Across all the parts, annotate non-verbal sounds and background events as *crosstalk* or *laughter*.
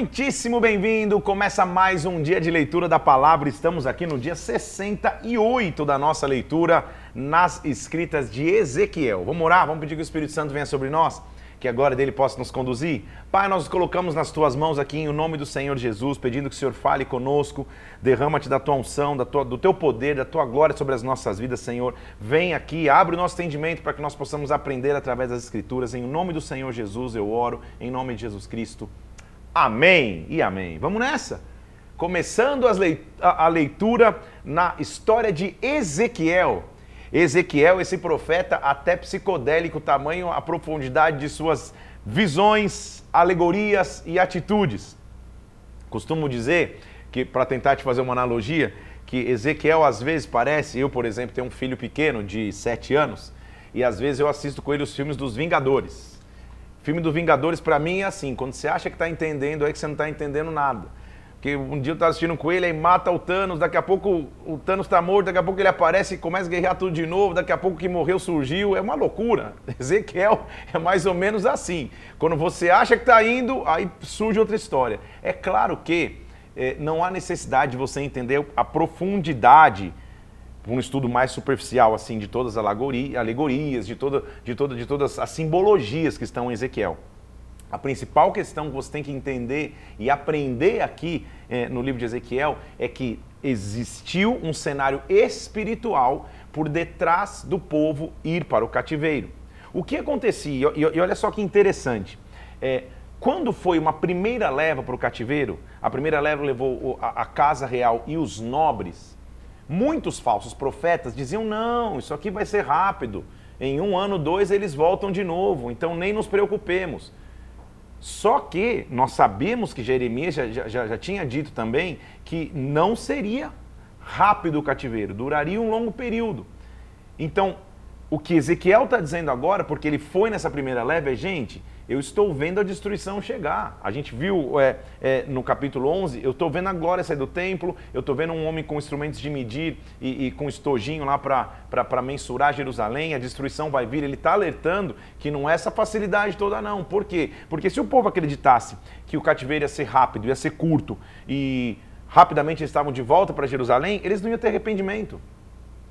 Muitíssimo bem-vindo! Começa mais um dia de leitura da palavra. Estamos aqui no dia 68 da nossa leitura nas escritas de Ezequiel. Vamos orar? Vamos pedir que o Espírito Santo venha sobre nós? Que agora dele possa nos conduzir? Pai, nós nos colocamos nas tuas mãos aqui em nome do Senhor Jesus, pedindo que o Senhor fale conosco, derrama-te da tua unção, da tua, do teu poder, da tua glória sobre as nossas vidas, Senhor. Vem aqui, abre o nosso entendimento para que nós possamos aprender através das Escrituras. Em nome do Senhor Jesus eu oro, em nome de Jesus Cristo. Amém e amém. Vamos nessa? Começando a leitura na história de Ezequiel. Ezequiel, esse profeta até psicodélico, tamanho, a profundidade de suas visões, alegorias e atitudes. Costumo dizer que, para tentar te fazer uma analogia, que Ezequiel às vezes parece, eu por exemplo tenho um filho pequeno de 7 anos, e às vezes eu assisto com ele os filmes dos Vingadores. Filme do Vingadores, para mim, é assim: quando você acha que está entendendo, é que você não está entendendo nada. Porque um dia eu estava assistindo com ele, aí mata o Thanos, daqui a pouco o Thanos está morto, daqui a pouco ele aparece e começa a guerrear tudo de novo, daqui a pouco que morreu surgiu, é uma loucura. *laughs* Ezequiel é mais ou menos assim. Quando você acha que está indo, aí surge outra história. É claro que é, não há necessidade de você entender a profundidade um estudo mais superficial assim de todas as alegorias, de, toda, de, toda, de todas as simbologias que estão em Ezequiel. A principal questão que você tem que entender e aprender aqui eh, no livro de Ezequiel é que existiu um cenário espiritual por detrás do povo ir para o cativeiro. O que acontecia, e, e olha só que interessante, é, quando foi uma primeira leva para o cativeiro, a primeira leva levou a, a casa real e os nobres, Muitos falsos profetas diziam: não, isso aqui vai ser rápido. Em um ano, dois, eles voltam de novo, então nem nos preocupemos. Só que nós sabemos que Jeremias já, já, já tinha dito também que não seria rápido o cativeiro, duraria um longo período. Então, o que Ezequiel está dizendo agora, porque ele foi nessa primeira leva, é: gente, eu estou vendo a destruição chegar. A gente viu é, é, no capítulo 11, eu estou vendo a glória sair do templo, eu estou vendo um homem com instrumentos de medir e, e com estojinho lá para mensurar Jerusalém, a destruição vai vir. Ele está alertando que não é essa facilidade toda, não. Por quê? Porque se o povo acreditasse que o cativeiro ia ser rápido, ia ser curto e rapidamente eles estavam de volta para Jerusalém, eles não iam ter arrependimento.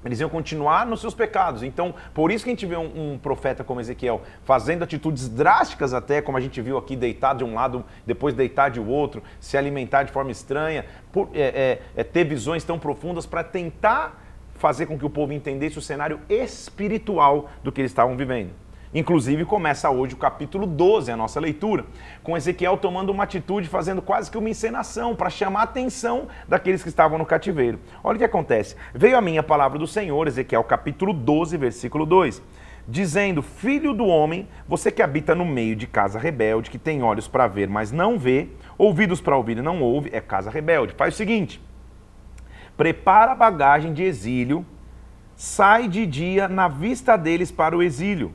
Eles iam continuar nos seus pecados. Então, por isso que a gente vê um, um, profeta como Ezequiel fazendo atitudes drásticas até, como a gente viu aqui, deitar de um lado, depois deitar de outro, se alimentar de forma estranha, por, é, é, é, ter visões tão profundas para tentar fazer com que o povo entendesse o cenário espiritual do que eles estavam vivendo. Inclusive, começa hoje o capítulo 12, a nossa leitura, com Ezequiel tomando uma atitude, fazendo quase que uma encenação para chamar a atenção daqueles que estavam no cativeiro. Olha o que acontece. Veio a minha palavra do Senhor, Ezequiel capítulo 12, versículo 2, dizendo: Filho do homem, você que habita no meio de casa rebelde, que tem olhos para ver, mas não vê, ouvidos para ouvir e não ouve, é casa rebelde. Faz o seguinte: prepara a bagagem de exílio, sai de dia na vista deles para o exílio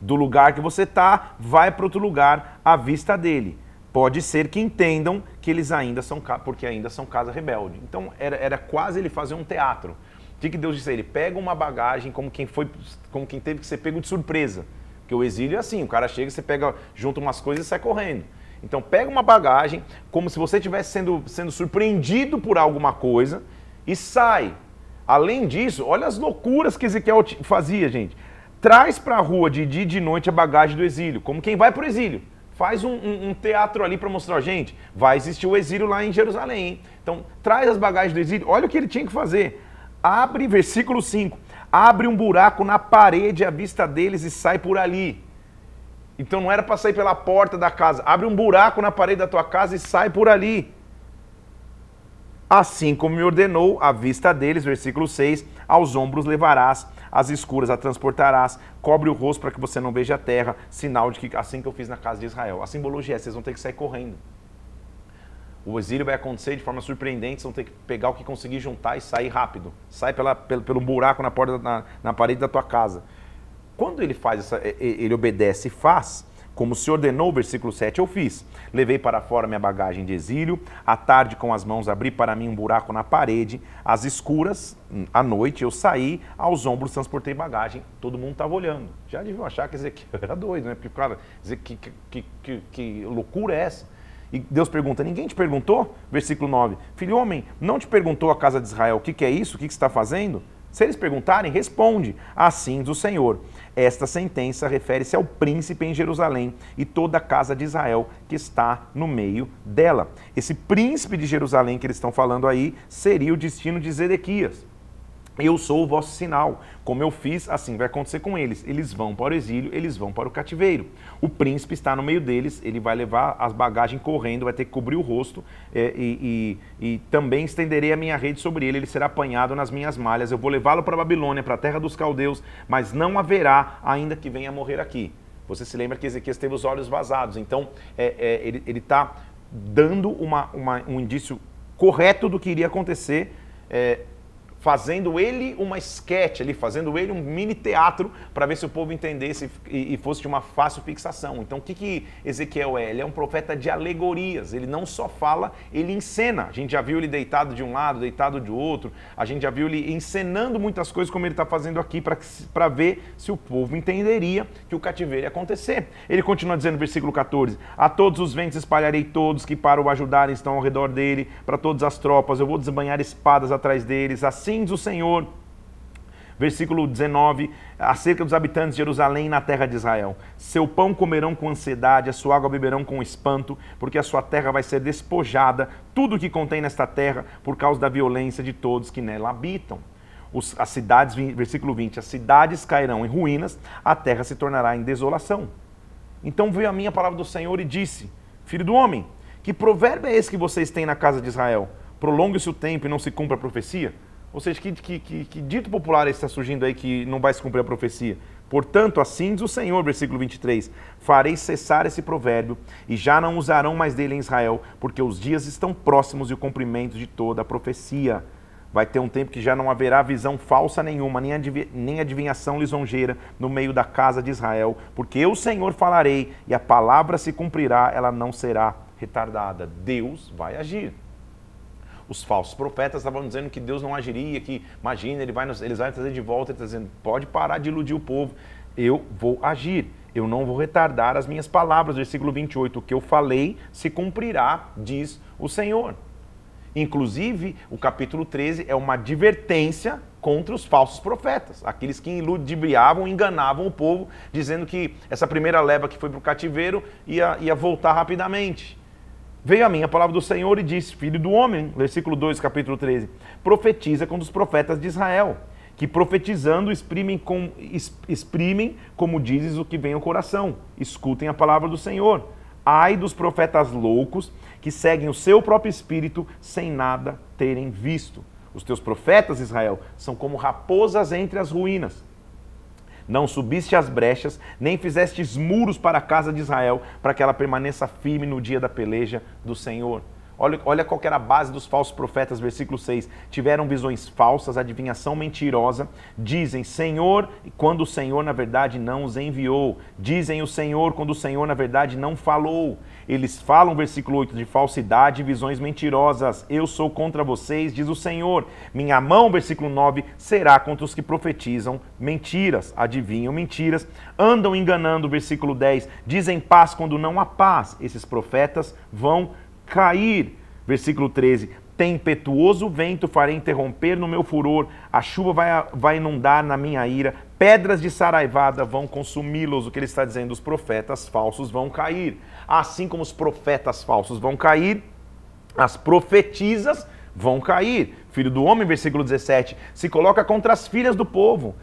do lugar que você está, vai para outro lugar à vista dele. Pode ser que entendam que eles ainda são, porque ainda são casa rebelde. Então era, era quase ele fazer um teatro. O que, Deus disse a ele? Pega uma bagagem como quem foi, como quem teve que ser pego de surpresa. Porque o exílio é assim, o cara chega, você pega, junta umas coisas e sai correndo. Então pega uma bagagem, como se você estivesse sendo, sendo surpreendido por alguma coisa, e sai. Além disso, olha as loucuras que Ezequiel fazia, gente traz para a rua de dia e de noite a bagagem do exílio, como quem vai para o exílio. Faz um, um, um teatro ali para mostrar, gente, vai existir o exílio lá em Jerusalém. Hein? Então, traz as bagagens do exílio. Olha o que ele tinha que fazer. Abre, versículo 5, abre um buraco na parede à vista deles e sai por ali. Então não era para sair pela porta da casa. Abre um buraco na parede da tua casa e sai por ali. Assim como me ordenou, à vista deles, versículo 6, aos ombros levarás, as escuras a transportarás, cobre o rosto para que você não veja a terra, sinal de que assim que eu fiz na casa de Israel. A simbologia é, vocês vão ter que sair correndo. O exílio vai acontecer de forma surpreendente, vocês vão ter que pegar o que conseguir juntar e sair rápido. Sai pela, pelo, pelo buraco na, porta, na, na parede da tua casa. Quando ele faz essa, ele obedece e faz, como se ordenou, versículo 7, eu fiz. Levei para fora minha bagagem de exílio, à tarde com as mãos abri para mim um buraco na parede, às escuras, à noite eu saí, aos ombros transportei bagagem. Todo mundo estava olhando. Já deviam achar que Ezequiel *laughs* era doido, né? Porque, cara, que, que, que, que loucura é essa? E Deus pergunta: Ninguém te perguntou? Versículo 9: Filho homem, não te perguntou a casa de Israel o que, que é isso? O que, que está fazendo? Se eles perguntarem, responde: Assim diz o Senhor. Esta sentença refere-se ao príncipe em Jerusalém e toda a casa de Israel que está no meio dela. Esse príncipe de Jerusalém que eles estão falando aí seria o destino de Zedequias. Eu sou o vosso sinal. Como eu fiz, assim vai acontecer com eles. Eles vão para o exílio, eles vão para o cativeiro. O príncipe está no meio deles, ele vai levar as bagagens correndo, vai ter que cobrir o rosto é, e, e, e, também estenderei a minha rede sobre ele. Ele será apanhado nas minhas malhas. Eu vou levá-lo para a Babilônia, para a terra dos caldeus, mas não haverá ainda que venha morrer aqui. Você se lembra que Ezequias teve os olhos vazados, então é, é, ele está dando uma, uma, um indício correto do que iria acontecer. Fazendo ele uma esquete ali, fazendo ele um mini teatro para ver se o povo entendesse e, e, fosse de uma fácil fixação. Então, o que, que Ezequiel é? Ele é um profeta de alegorias. Ele não só fala, ele encena. A gente já viu ele deitado de um lado, deitado de outro. A gente já viu ele encenando muitas coisas, como ele está fazendo aqui, para ver se o povo entenderia que o cativeiro ia acontecer. Ele continua dizendo no versículo 14: A todos os ventos espalharei todos que para o ajudarem estão ao redor dele, para todas as tropas, eu vou desbanhar espadas atrás deles. Assim diz o Senhor. Versículo 19, acerca dos habitantes de Jerusalém na terra de Israel. Seu pão comerão com ansiedade, a sua água beberão com espanto, porque a sua terra vai ser despojada, tudo o que contém nesta terra, por causa da violência de todos que nela habitam. Os, as cidades, versículo 20, as cidades cairão em ruínas, a terra se tornará em desolação. Então veio a minha palavra do Senhor e disse: Filho do homem, que provérbio é esse que vocês têm na casa de Israel? Prolongue-se o tempo e não se cumpra a profecia? Ou seja, que, que, que, que dito popular está surgindo aí que não vai se cumprir a profecia? Portanto, assim diz o Senhor, versículo 23: Farei cessar esse provérbio, e já não usarão mais dele em Israel, porque os dias estão próximos e o cumprimento de toda a profecia. Vai ter um tempo que já não haverá visão falsa nenhuma, nem, adiv nem adivinhação lisonjeira no meio da casa de Israel, porque eu, Senhor, falarei, e a palavra se cumprirá, ela não será retardada. Deus vai agir os falsos profetas estavam dizendo que Deus não agiria, que imagina, ele vai nos, eles vão trazer de volta, ele está dizendo, pode parar de iludir o povo, eu vou agir, eu não vou retardar as minhas palavras. Versículo 28, o que eu falei se cumprirá, diz o Senhor. Inclusive, o capítulo 13 é uma advertência contra os falsos profetas, aqueles que iludibriavam, enganavam o povo, dizendo que essa primeira leva que foi para o cativeiro ia, ia voltar rapidamente. Veio a mim a palavra do Senhor e disse: Filho do homem, versículo 2, capítulo 13, profetiza com os profetas de Israel, que profetizando exprimem, com, exprimem como dizes o que vem ao coração. Escutem a palavra do Senhor. Ai dos profetas loucos que seguem o seu próprio espírito sem nada terem visto. Os teus profetas, Israel, são como raposas entre as ruínas não subiste as brechas, nem fizestes muros para a casa de Israel, para que ela permaneça firme no dia da peleja do Senhor. Olha, olha qual era a base dos falsos profetas, versículo 6. Tiveram visões falsas, adivinhação mentirosa. Dizem Senhor, quando o Senhor, na verdade, não os enviou. Dizem o Senhor, quando o Senhor, na verdade, não falou. Eles falam, versículo 8, de falsidade e visões mentirosas. Eu sou contra vocês, diz o Senhor. Minha mão, versículo 9, será contra os que profetizam mentiras, adivinham mentiras, andam enganando, versículo 10. Dizem paz quando não há paz. Esses profetas vão cair. Versículo 13: Tempetuoso vento farei interromper no meu furor, a chuva vai, vai inundar na minha ira, pedras de saraivada vão consumi-los. O que ele está dizendo? Os profetas falsos vão cair. Assim como os profetas falsos vão cair, as profetizas vão cair. Filho do homem, versículo 17, se coloca contra as filhas do povo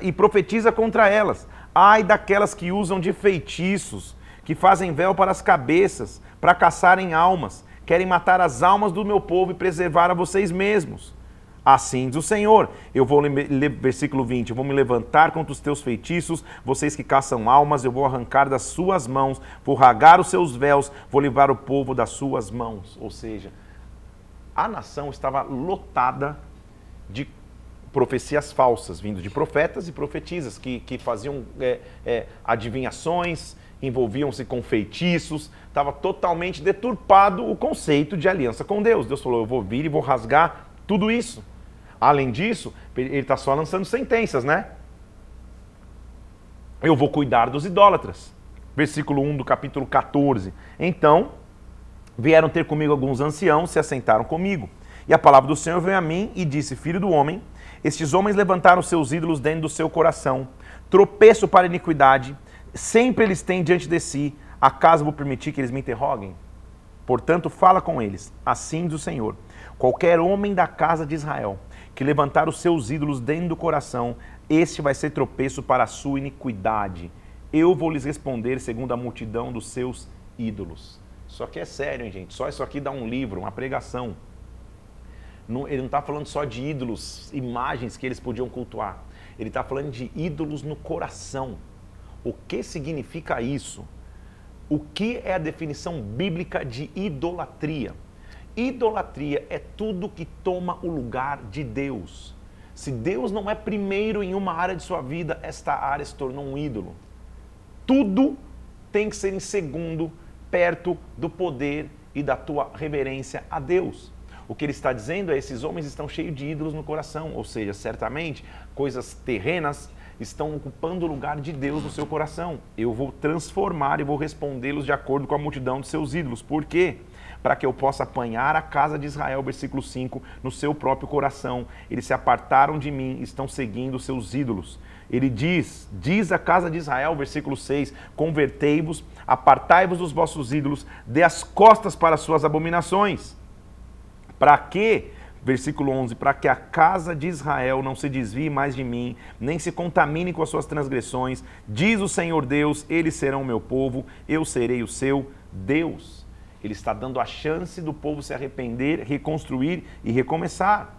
e profetiza contra elas. Ai daquelas que usam de feitiços, que fazem véu para as cabeças, para caçarem almas. Querem matar as almas do meu povo e preservar a vocês mesmos. Assim diz o Senhor. Eu vou, versículo 20, eu vou me levantar contra os teus feitiços, vocês que caçam almas, eu vou arrancar das suas mãos, vou ragar os seus véus, vou livrar o povo das suas mãos. Ou seja, a nação estava lotada de profecias falsas, vindo de profetas e profetisas, que, que faziam é, é, adivinhações, envolviam-se com feitiços, estava totalmente deturpado o conceito de aliança com Deus. Deus falou: Eu vou vir e vou rasgar tudo isso. Além disso, ele está só lançando sentenças, né? Eu vou cuidar dos idólatras. Versículo 1 do capítulo 14. Então, vieram ter comigo alguns anciãos, se assentaram comigo. E a palavra do Senhor veio a mim e disse: Filho do homem, estes homens levantaram seus ídolos dentro do seu coração, tropeço para a iniquidade, sempre eles têm diante de si, acaso vou permitir que eles me interroguem? Portanto, fala com eles, assim diz o Senhor: qualquer homem da casa de Israel que levantar os seus ídolos dentro do coração, este vai ser tropeço para a sua iniquidade. Eu vou lhes responder segundo a multidão dos seus ídolos. Só que é sério, hein, gente? Só isso aqui dá um livro, uma pregação. Não, ele não está falando só de ídolos, imagens que eles podiam cultuar. Ele está falando de ídolos no coração. O que significa isso? O que é a definição bíblica de idolatria? Idolatria é tudo que toma o lugar de Deus. Se Deus não é primeiro em uma área de sua vida, esta área se tornou um ídolo. Tudo tem que ser em segundo perto do poder e da tua reverência a Deus. O que ele está dizendo é: esses homens estão cheios de ídolos no coração, ou seja, certamente coisas terrenas estão ocupando o lugar de Deus no seu coração. Eu vou transformar e vou respondê-los de acordo com a multidão de seus ídolos. Por quê? Para que eu possa apanhar a casa de Israel, versículo 5, no seu próprio coração. Eles se apartaram de mim, estão seguindo seus ídolos. Ele diz, diz a casa de Israel, versículo 6, convertei-vos, apartai-vos dos vossos ídolos, dê as costas para as suas abominações. Para que, versículo 11, para que a casa de Israel não se desvie mais de mim, nem se contamine com as suas transgressões, diz o Senhor Deus, eles serão meu povo, eu serei o seu Deus. Ele está dando a chance do povo se arrepender, reconstruir e recomeçar.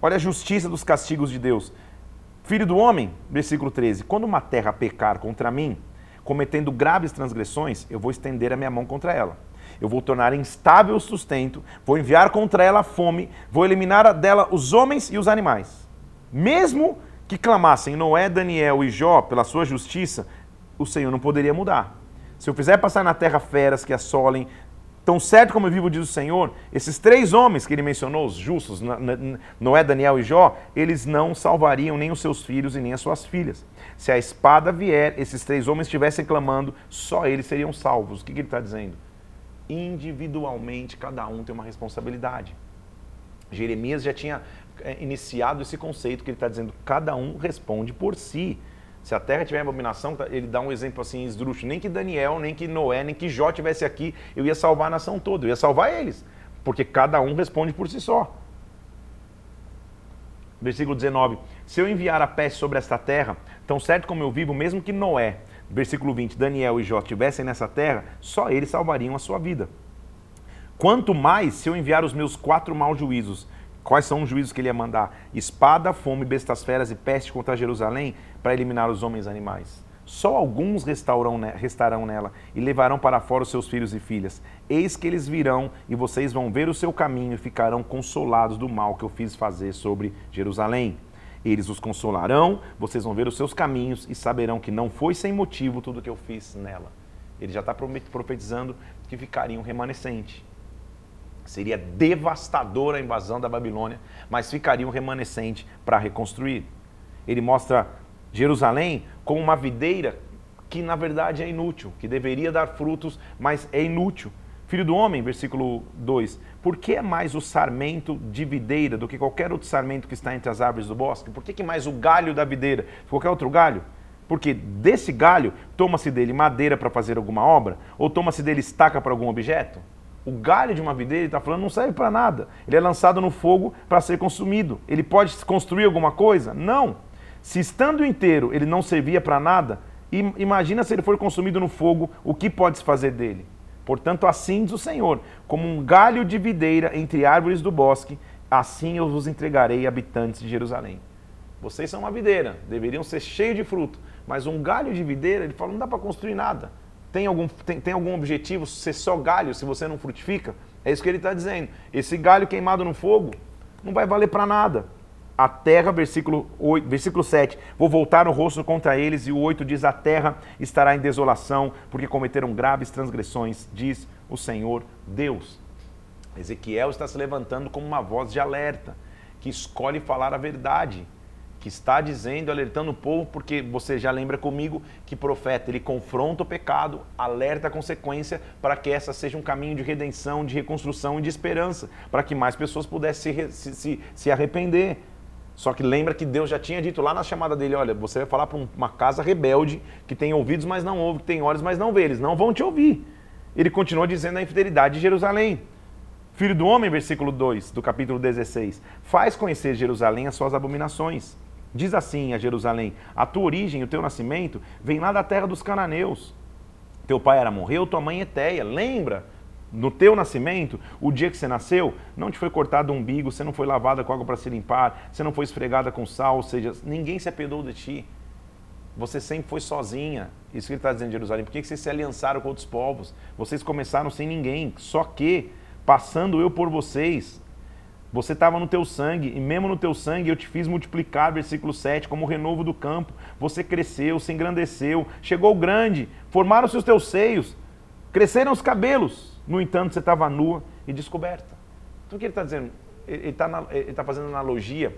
Olha a justiça dos castigos de Deus. Filho do homem, versículo 13: Quando uma terra pecar contra mim, cometendo graves transgressões, eu vou estender a minha mão contra ela. Eu vou tornar instável o sustento, vou enviar contra ela a fome, vou eliminar dela os homens e os animais. Mesmo que clamassem Noé, Daniel e Jó pela sua justiça, o Senhor não poderia mudar. Se eu fizer passar na terra feras que assolem, Tão certo como eu vivo, diz o Senhor, esses três homens que ele mencionou, os justos, Noé, Daniel e Jó, eles não salvariam nem os seus filhos e nem as suas filhas. Se a espada vier, esses três homens estivessem clamando, só eles seriam salvos. O que, que ele está dizendo? Individualmente, cada um tem uma responsabilidade. Jeremias já tinha é, iniciado esse conceito que ele está dizendo, cada um responde por si. Se a terra tiver abominação, tá, ele dá um exemplo assim esdrúxulo. Nem que Daniel, nem que Noé, nem que Jó tivesse aqui, eu ia salvar a nação toda, eu ia salvar eles. Porque cada um responde por si só. Versículo 19: Se eu enviar a peste sobre esta terra, tão certo como eu vivo, mesmo que Noé, versículo 20, Daniel e Jó estivessem nessa terra, só eles salvariam a sua vida. Quanto mais se eu enviar os meus quatro maus juízos, Quais são os juízos que ele ia mandar? Espada, fome, bestas feras e peste contra Jerusalém para eliminar os homens e animais. Só alguns restarão nela e levarão para fora os seus filhos e filhas. Eis que eles virão e vocês vão ver o seu caminho e ficarão consolados do mal que eu fiz fazer sobre Jerusalém. Eles os consolarão, vocês vão ver os seus caminhos e saberão que não foi sem motivo tudo que eu fiz nela. Ele já está profetizando que ficaria um remanescente. Seria devastadora a invasão da Babilônia, mas ficaria um remanescente para reconstruir. Ele mostra Jerusalém como uma videira que na verdade é inútil, que deveria dar frutos, mas é inútil. Filho do homem, versículo 2: Por que é mais o sarmento de videira do que qualquer outro sarmento que está entre as árvores do bosque? Por que, que mais o galho da videira? Qualquer outro galho? Porque desse galho toma-se dele madeira para fazer alguma obra? Ou toma-se dele estaca para algum objeto? O galho de uma videira, ele está falando, não serve para nada. Ele é lançado no fogo para ser consumido. Ele pode construir alguma coisa? Não. Se estando inteiro ele não servia para nada, imagina se ele for consumido no fogo, o que pode se fazer dele? Portanto, assim diz o Senhor: como um galho de videira entre árvores do bosque, assim eu vos entregarei, habitantes de Jerusalém. Vocês são uma videira, deveriam ser cheios de fruto, mas um galho de videira, ele fala, não dá para construir nada. Tem algum, tem, tem algum objetivo ser só galho se você não frutifica? É isso que ele está dizendo. Esse galho queimado no fogo não vai valer para nada. A terra, versículo, 8, versículo 7, vou voltar o rosto contra eles, e o 8 diz: A terra estará em desolação, porque cometeram graves transgressões, diz o Senhor Deus. Ezequiel está se levantando como uma voz de alerta, que escolhe falar a verdade, que está dizendo, alertando o povo, porque você já lembra comigo que profeta, ele confronta o pecado, alerta a consequência, para que essa seja um caminho de redenção, de reconstrução e de esperança, para que mais pessoas pudessem se, se, se arrepender. Só que lembra que Deus já tinha dito lá na chamada dele: olha, você vai falar para uma casa rebelde, que tem ouvidos, mas não ouve, que tem olhos, mas não vê, eles não vão te ouvir. Ele continua dizendo a infidelidade de Jerusalém. Filho do homem, versículo 2 do capítulo 16: Faz conhecer Jerusalém as suas abominações. Diz assim a Jerusalém: A tua origem, o teu nascimento, vem lá da terra dos cananeus. Teu pai era morreu, tua mãe Eteia. Lembra? No teu nascimento, o dia que você nasceu, não te foi cortado o umbigo, você não foi lavada com água para se limpar, você não foi esfregada com sal, ou seja, ninguém se apedou de ti. Você sempre foi sozinha. Isso que ele está dizendo em Jerusalém. Por que vocês se aliançaram com outros povos? Vocês começaram sem ninguém. Só que passando eu por vocês. Você estava no teu sangue, e mesmo no teu sangue eu te fiz multiplicar, versículo 7, como o renovo do campo. Você cresceu, se engrandeceu, chegou grande, formaram-se os teus seios, cresceram os cabelos. No entanto, você estava nua e descoberta. Então o que ele está dizendo? Ele está tá fazendo analogia,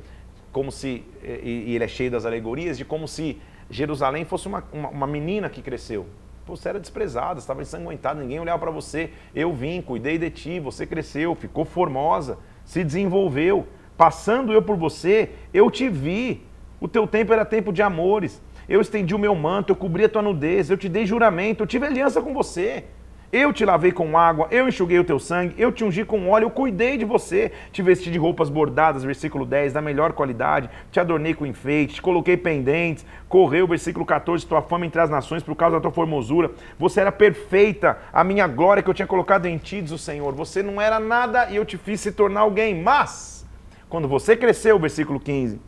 como se, e ele é cheio das alegorias, de como se Jerusalém fosse uma, uma, uma menina que cresceu. Você era desprezado, estava ensanguentado, ninguém olhava para você. Eu vim, cuidei de ti, você cresceu, ficou formosa, se desenvolveu. Passando eu por você, eu te vi. O teu tempo era tempo de amores. Eu estendi o meu manto, eu cobri a tua nudez, eu te dei juramento, eu tive aliança com você. Eu te lavei com água, eu enxuguei o teu sangue, eu te ungi com óleo, eu cuidei de você. Te vesti de roupas bordadas, versículo 10, da melhor qualidade, te adornei com enfeite, te coloquei pendentes, correu, versículo 14, tua fama entre as nações por causa da tua formosura. Você era perfeita, a minha glória que eu tinha colocado em ti, diz o Senhor. Você não era nada e eu te fiz se tornar alguém, mas quando você cresceu, versículo 15,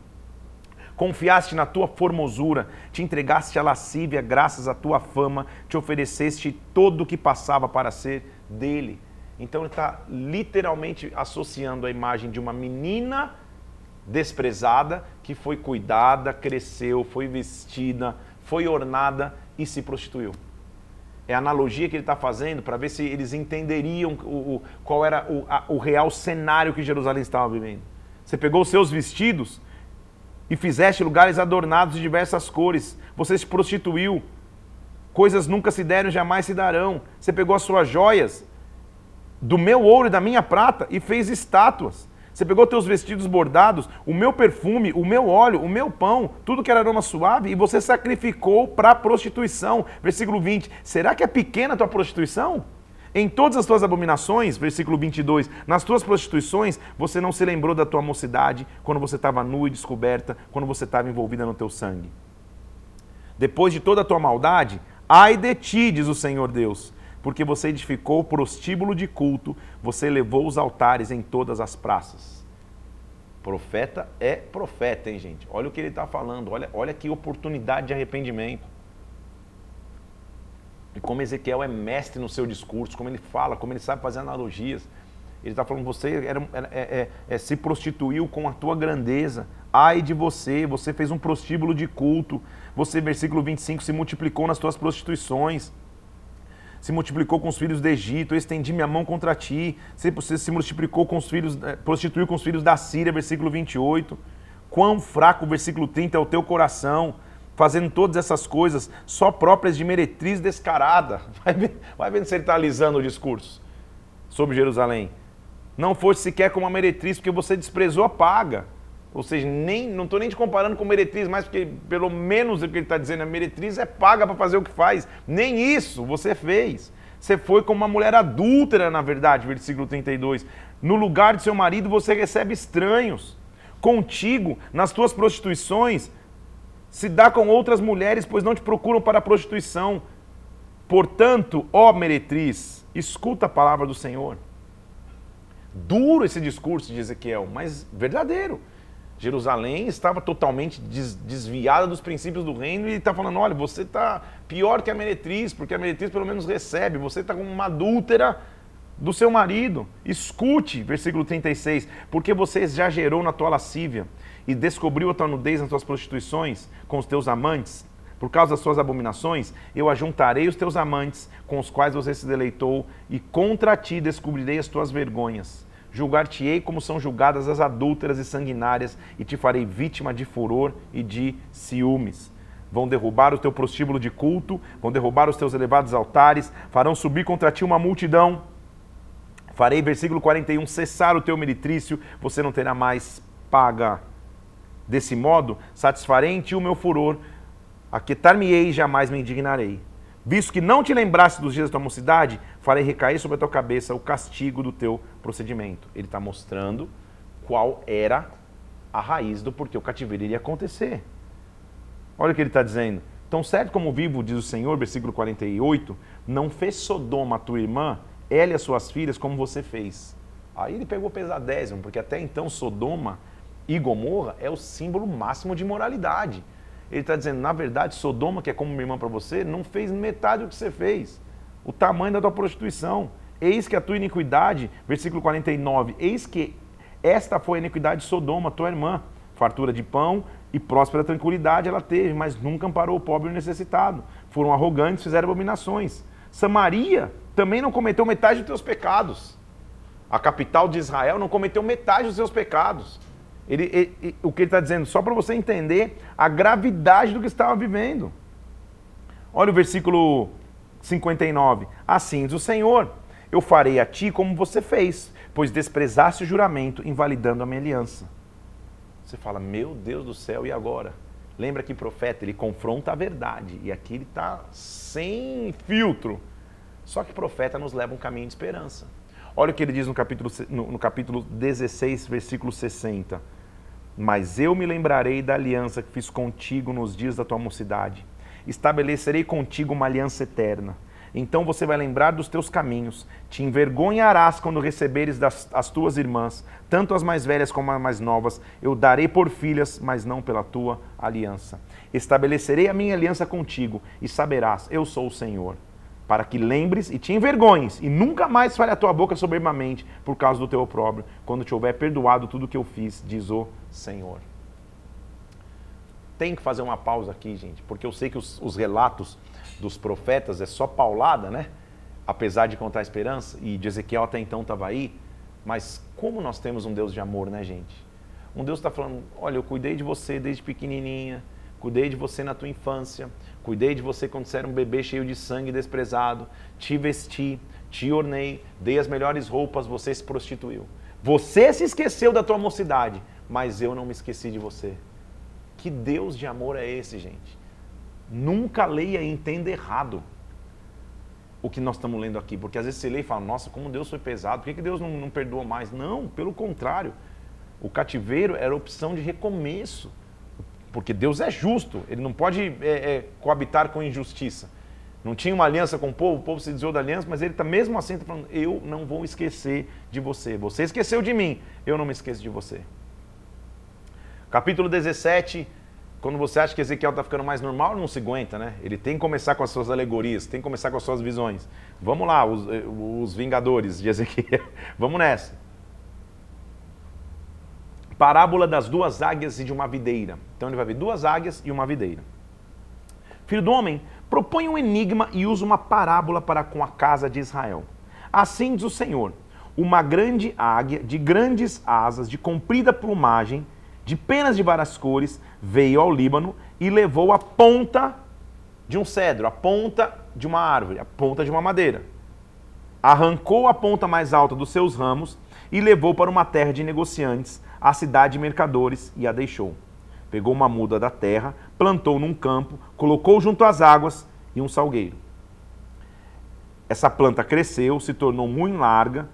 Confiaste na tua formosura, te entregaste à lascívia graças à tua fama, te ofereceste todo o que passava para ser dele. Então ele está literalmente associando a imagem de uma menina desprezada que foi cuidada, cresceu, foi vestida, foi ornada e se prostituiu. É a analogia que ele está fazendo para ver se eles entenderiam o, o qual era o, a, o real cenário que Jerusalém estava vivendo. Você pegou os seus vestidos e fizeste lugares adornados de diversas cores. Você se prostituiu. Coisas nunca se deram, jamais se darão. Você pegou as suas joias do meu ouro e da minha prata e fez estátuas. Você pegou teus vestidos bordados, o meu perfume, o meu óleo, o meu pão, tudo que era aroma suave, e você sacrificou para a prostituição. Versículo 20. Será que é pequena a tua prostituição? Em todas as tuas abominações, versículo 22, nas tuas prostituições, você não se lembrou da tua mocidade, quando você estava nua e descoberta, quando você estava envolvida no teu sangue. Depois de toda a tua maldade, ai de ti, diz o Senhor Deus, porque você edificou o prostíbulo de culto, você levou os altares em todas as praças. Profeta é profeta, hein, gente? Olha o que ele está falando, olha, olha que oportunidade de arrependimento. E como Ezequiel é mestre no seu discurso, como ele fala, como ele sabe fazer analogias. Ele está falando, você era, é, é, é, se prostituiu com a tua grandeza. Ai de você, você fez um prostíbulo de culto. Você, versículo 25, se multiplicou nas tuas prostituições. Se multiplicou com os filhos do Egito, eu estendi minha mão contra ti. Você se multiplicou com os filhos, é, prostituiu com os filhos da Síria, versículo 28. Quão fraco, versículo 30, é o teu coração fazendo todas essas coisas só próprias de meretriz descarada. *laughs* Vai, ver, vai vendo se ele está alisando o discurso sobre Jerusalém. Não fosse sequer como uma meretriz, porque você desprezou a paga. Ou seja, nem, não estou nem te comparando com meretriz, mas porque pelo menos o que ele está dizendo, a meretriz é paga para fazer o que faz. Nem isso você fez. Você foi como uma mulher adúltera, na verdade, versículo 32. No lugar de seu marido você recebe estranhos. Contigo, nas tuas prostituições, se dá com outras mulheres, pois não te procuram para a prostituição. Portanto, ó meretriz, escuta a palavra do Senhor. Duro esse discurso de Ezequiel, mas verdadeiro. Jerusalém estava totalmente desviada dos princípios do reino e está falando: olha, você está pior que a meretriz, porque a meretriz pelo menos recebe, você está como uma adúltera do seu marido. Escute, versículo 36, porque você já gerou na tua lascívia e descobriu a tua nudez nas tuas prostituições com os teus amantes, por causa das suas abominações, eu ajuntarei os teus amantes com os quais você se deleitou, e contra ti descobrirei as tuas vergonhas. julgar-te-ei como são julgadas as adúlteras e sanguinárias, e te farei vítima de furor e de ciúmes. Vão derrubar o teu prostíbulo de culto, vão derrubar os teus elevados altares, farão subir contra ti uma multidão. Farei, versículo 41, cessar o teu meritrício, você não terá mais paga. Desse modo, satisfarei o meu furor, aquietar-me-ei e jamais me indignarei. Visto que não te lembraste dos dias da tua mocidade, farei recair sobre a tua cabeça o castigo do teu procedimento. Ele está mostrando qual era a raiz do porquê o cativeiro iria acontecer. Olha o que ele está dizendo. Tão certo como vivo, diz o Senhor, versículo 48, não fez Sodoma a tua irmã, ela e as suas filhas, como você fez. Aí ele pegou pesadésimo, porque até então Sodoma e Gomorra é o símbolo máximo de moralidade. Ele está dizendo, na verdade, Sodoma, que é como minha irmã para você, não fez metade do que você fez. O tamanho da tua prostituição. Eis que a tua iniquidade, versículo 49, eis que esta foi a iniquidade de Sodoma, tua irmã. Fartura de pão e próspera tranquilidade ela teve, mas nunca amparou o pobre e o necessitado. Foram arrogantes, fizeram abominações. Samaria também não cometeu metade dos teus pecados. A capital de Israel não cometeu metade dos seus pecados. Ele, ele, o que ele está dizendo, só para você entender a gravidade do que estava vivendo. Olha o versículo 59. Assim diz o Senhor: Eu farei a ti como você fez, pois desprezaste o juramento, invalidando a minha aliança. Você fala, meu Deus do céu, e agora? Lembra que profeta, ele confronta a verdade, e aqui ele está sem filtro. Só que profeta nos leva um caminho de esperança. Olha o que ele diz no capítulo, no, no capítulo 16, versículo 60. Mas eu me lembrarei da aliança que fiz contigo nos dias da tua mocidade. Estabelecerei contigo uma aliança eterna. Então você vai lembrar dos teus caminhos, te envergonharás quando receberes das, as tuas irmãs, tanto as mais velhas como as mais novas, eu darei por filhas, mas não pela tua aliança. Estabelecerei a minha aliança contigo, e saberás, eu sou o Senhor para que lembres e te envergonhes, e nunca mais fale a tua boca soberbamente por causa do teu opróbrio, quando te houver perdoado tudo o que eu fiz, diz o Senhor. Tem que fazer uma pausa aqui, gente, porque eu sei que os, os relatos dos profetas é só paulada, né? Apesar de contar esperança, e de Ezequiel até então estava aí, mas como nós temos um Deus de amor, né, gente? Um Deus está falando: olha, eu cuidei de você desde pequenininha, cuidei de você na tua infância, Cuidei de você quando você era um bebê cheio de sangue desprezado. Te vesti, te ornei, dei as melhores roupas, você se prostituiu. Você se esqueceu da tua mocidade, mas eu não me esqueci de você. Que Deus de amor é esse, gente? Nunca leia e entenda errado o que nós estamos lendo aqui, porque às vezes você lê e fala, nossa, como Deus foi pesado, por que, Deus não, não perdoa mais? Não, pelo contrário. O cativeiro era opção de recomeço. Porque Deus é justo, ele não pode é, é, coabitar com injustiça. Não tinha uma aliança com o povo, o povo se desviou da aliança, mas ele está mesmo assim tá falando: eu não vou esquecer de você. Você esqueceu de mim, eu não me esqueço de você. Capítulo 17, quando você acha que Ezequiel está ficando mais normal, não se aguenta, né? Ele tem que começar com as suas alegorias, tem que começar com as suas visões. Vamos lá, os, eh, os vingadores de Ezequiel, *laughs* vamos nessa parábola das duas águias e de uma videira. Então ele vai ver duas águias e uma videira. Filho do homem, propõe um enigma e usa uma parábola para com a casa de Israel. Assim diz o Senhor: uma grande águia de grandes asas, de comprida plumagem, de penas de várias cores, veio ao Líbano e levou a ponta de um cedro, a ponta de uma árvore, a ponta de uma madeira. Arrancou a ponta mais alta dos seus ramos e levou para uma terra de negociantes, a cidade de mercadores, e a deixou. Pegou uma muda da terra, plantou num campo, colocou junto às águas e um salgueiro. Essa planta cresceu, se tornou muito larga,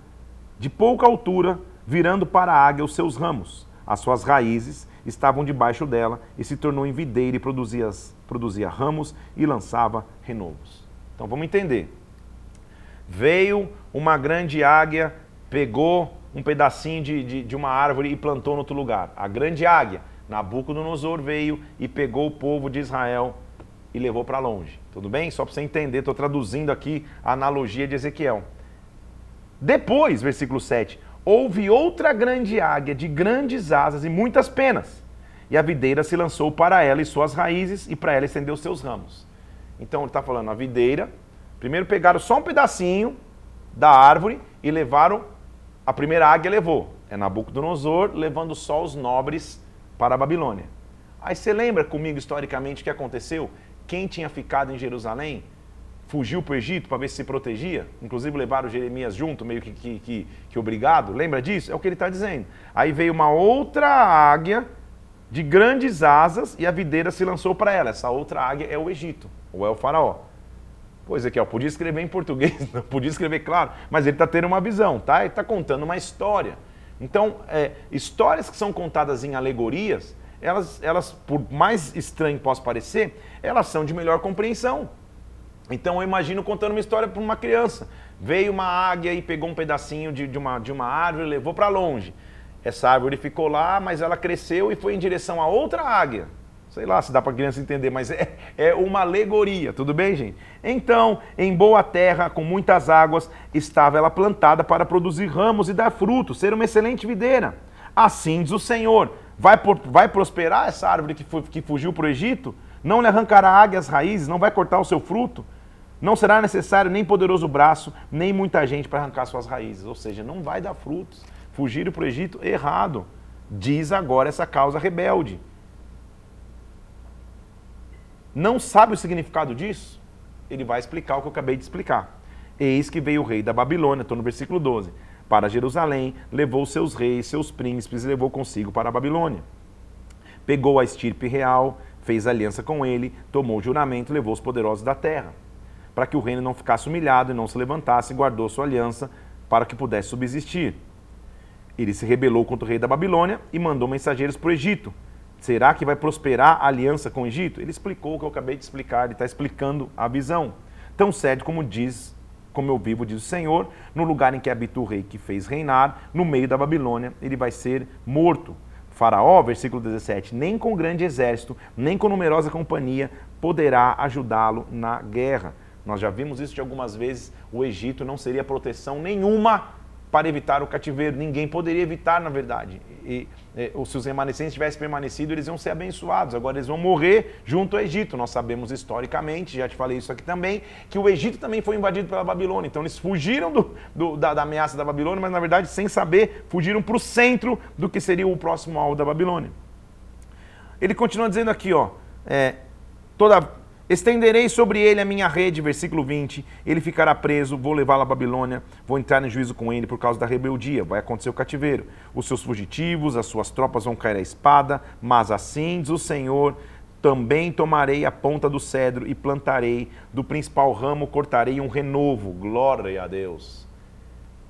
de pouca altura, virando para a águia os seus ramos. As suas raízes estavam debaixo dela e se tornou em videira e produzia, produzia ramos e lançava renovos. Então vamos entender. Veio uma grande águia, pegou um pedacinho de, de, de uma árvore e plantou no outro lugar. A grande águia, Nabucodonosor, veio e pegou o povo de Israel e levou para longe. Tudo bem? Só para você entender, estou traduzindo aqui a analogia de Ezequiel. Depois, versículo 7, houve outra grande águia de grandes asas e muitas penas. E a videira se lançou para ela e suas raízes, e para ela estendeu seus ramos. Então ele está falando, a videira, primeiro pegaram só um pedacinho da árvore e levaram a primeira águia levou. É Nabucodonosor levando só os nobres para a Babilônia. Aí você lembra comigo historicamente o que aconteceu? Quem tinha ficado em Jerusalém fugiu para o Egito para ver se se protegia, inclusive levaram Jeremias junto, meio que, que, que, que obrigado. Lembra disso? É o que ele está dizendo. Aí veio uma outra águia de grandes asas e a videira se lançou para ela. Essa outra águia é o Egito, ou é o Faraó. É, que podia escrever em português, *laughs* não podia escrever claro, mas ele está tendo uma visão, tá? Ele está contando uma história. Então, é, histórias que são contadas em alegorias, elas, elas, por mais estranho que possa parecer, elas são de melhor compreensão. Então eu imagino contando uma história para uma criança. Veio uma águia e pegou um pedacinho de, de, uma, de uma árvore e levou para longe. Essa árvore ficou lá, mas ela cresceu e foi em direção a outra águia. Sei lá se dá para criança entender, mas é, é uma alegoria, tudo bem, gente? Então, em boa terra, com muitas águas, estava ela plantada para produzir ramos e dar frutos, ser uma excelente videira. Assim diz o Senhor: vai, por, vai prosperar essa árvore que, foi, que fugiu para o Egito? Não lhe arrancará águia as raízes, não vai cortar o seu fruto? Não será necessário nem poderoso braço, nem muita gente para arrancar suas raízes. Ou seja, não vai dar frutos. Fugiram para o Egito errado. Diz agora essa causa rebelde. Não sabe o significado disso? Ele vai explicar o que eu acabei de explicar. Eis que veio o rei da Babilônia, estou no versículo 12, para Jerusalém, levou seus reis, seus príncipes e levou consigo para a Babilônia. Pegou a estirpe real, fez aliança com ele, tomou juramento e levou os poderosos da terra para que o reino não ficasse humilhado e não se levantasse, guardou sua aliança para que pudesse subsistir. Ele se rebelou contra o rei da Babilônia e mandou mensageiros para o Egito. Será que vai prosperar a aliança com o Egito? Ele explicou o que eu acabei de explicar, ele está explicando a visão. Tão sério como diz, como eu vivo, diz o Senhor, no lugar em que habita o rei que fez reinar, no meio da Babilônia, ele vai ser morto. Faraó, versículo 17, nem com grande exército, nem com numerosa companhia poderá ajudá-lo na guerra. Nós já vimos isso de algumas vezes. O Egito não seria proteção nenhuma para evitar o cativeiro. Ninguém poderia evitar, na verdade. E, e, se os remanescentes tivessem permanecido, eles iam ser abençoados. Agora eles vão morrer junto ao Egito. Nós sabemos historicamente, já te falei isso aqui também, que o Egito também foi invadido pela Babilônia. Então eles fugiram do, do, da, da, ameaça da Babilônia, mas na verdade, sem saber, fugiram para o centro do que seria o próximo alvo da Babilônia. Ele continua dizendo aqui, ó, é, toda Estenderei sobre ele a minha rede, versículo 20. Ele ficará preso, vou levá-lo à Babilônia, vou entrar em juízo com ele por causa da rebeldia. Vai acontecer o cativeiro. Os seus fugitivos, as suas tropas vão cair à espada, mas assim diz o Senhor: também tomarei a ponta do cedro e plantarei, do principal ramo cortarei um renovo. Glória a Deus.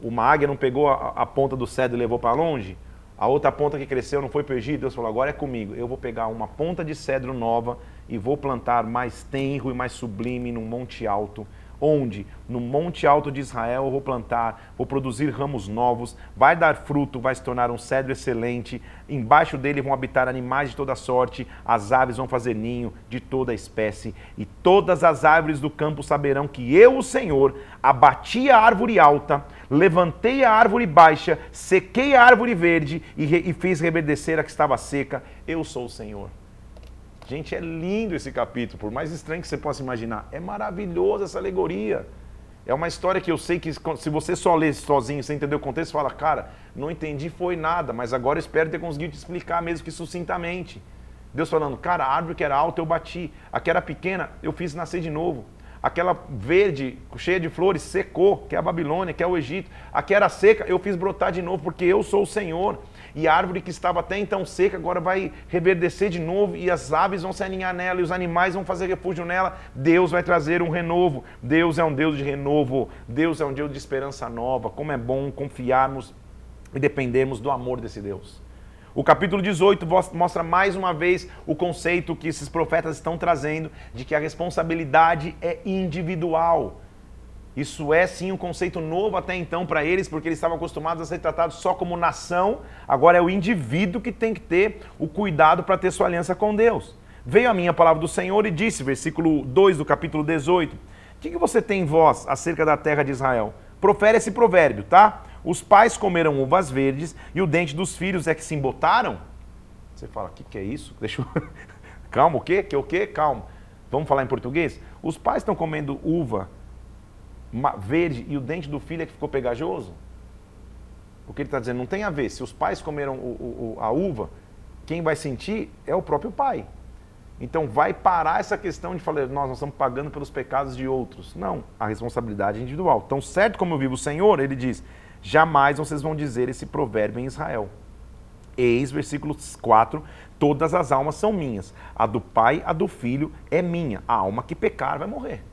Uma águia não pegou a, a ponta do cedro e levou para longe? A outra ponta que cresceu não foi Egito? Deus falou: agora é comigo. Eu vou pegar uma ponta de cedro nova e vou plantar mais tenro e mais sublime num monte alto, onde no monte alto de Israel eu vou plantar, vou produzir ramos novos, vai dar fruto, vai se tornar um cedro excelente, embaixo dele vão habitar animais de toda sorte, as aves vão fazer ninho de toda espécie, e todas as árvores do campo saberão que eu, o Senhor, abati a árvore alta, levantei a árvore baixa, sequei a árvore verde e, e fiz reverdecer a que estava seca, eu sou o Senhor. Gente, é lindo esse capítulo, por mais estranho que você possa imaginar. É maravilhoso essa alegoria. É uma história que eu sei que se você só lê sozinho, sem entender o contexto, fala, cara, não entendi, foi nada, mas agora espero ter conseguido te explicar mesmo que sucintamente. Deus falando, cara, a árvore que era alta eu bati, a que era pequena eu fiz nascer de novo. Aquela verde, cheia de flores, secou, que é a Babilônia, que é o Egito. A que era seca eu fiz brotar de novo, porque eu sou o Senhor e a árvore que estava até então seca agora vai reverdecer de novo e as aves vão se aninhar nela e os animais vão fazer refúgio nela. Deus vai trazer um renovo. Deus é um Deus de renovo. Deus é um Deus de esperança nova. Como é bom confiarmos e dependermos do amor desse Deus. O capítulo 18 mostra mais uma vez o conceito que esses profetas estão trazendo de que a responsabilidade é individual. Isso é sim um conceito novo até então para eles, porque eles estavam acostumados a ser tratados só como nação. Agora é o indivíduo que tem que ter o cuidado para ter sua aliança com Deus. Veio a minha palavra do Senhor e disse, versículo 2 do capítulo 18: O que, que você tem em voz acerca da terra de Israel? Profere esse provérbio, tá? Os pais comeram uvas verdes e o dente dos filhos é que se embotaram? Você fala, o que, que é isso? Deixa eu... *laughs* Calma, o quê? Que o quê? Calma. Vamos falar em português? Os pais estão comendo uva verde e o dente do filho é que ficou pegajoso? O que ele está dizendo não tem a ver. Se os pais comeram o, o, a uva, quem vai sentir é o próprio pai. Então vai parar essa questão de falar, nós, estamos pagando pelos pecados de outros. Não, a responsabilidade é individual. Tão certo como eu vivo o Senhor, ele diz, jamais vocês vão dizer esse provérbio em Israel. Eis, versículo 4, todas as almas são minhas. A do pai, a do filho é minha. A alma que pecar vai morrer.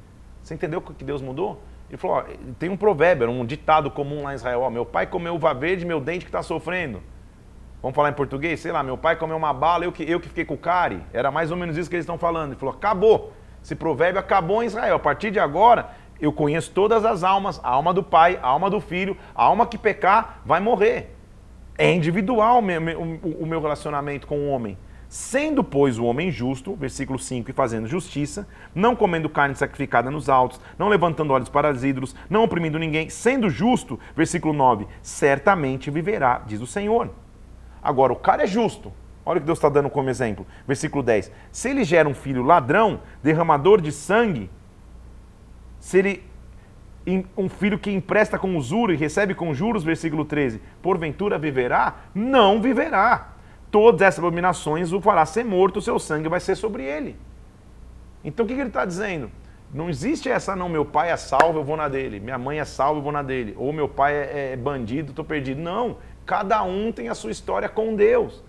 Você entendeu o que Deus mudou? Ele falou, ó, tem um provérbio, um ditado comum lá em Israel, ó, meu pai comeu uva verde, meu dente que está sofrendo. Vamos falar em português? Sei lá, meu pai comeu uma bala, eu que, eu que fiquei com o cárie. Era mais ou menos isso que eles estão falando. Ele falou: acabou. Esse provérbio acabou em Israel. A partir de agora, eu conheço todas as almas: a alma do pai, a alma do filho, a alma que pecar vai morrer. É individual o meu relacionamento com o homem. Sendo, pois, o homem justo, versículo 5, e fazendo justiça, não comendo carne sacrificada nos altos, não levantando olhos para os ídolos, não oprimindo ninguém, sendo justo, versículo 9, certamente viverá, diz o Senhor. Agora, o cara é justo. Olha o que Deus está dando como exemplo. Versículo 10. Se ele gera um filho ladrão, derramador de sangue, se ele um filho que empresta com usura e recebe com juros, versículo 13, porventura viverá? Não viverá. Todas essas abominações o fará ser morto, o seu sangue vai ser sobre ele. Então o que, ele está dizendo? Não existe essa, não, meu pai é salvo, eu vou na dele. Minha mãe é salva, eu vou na dele. Ou meu pai é, é bandido, estou perdido. Não. Cada um tem a sua história com Deus.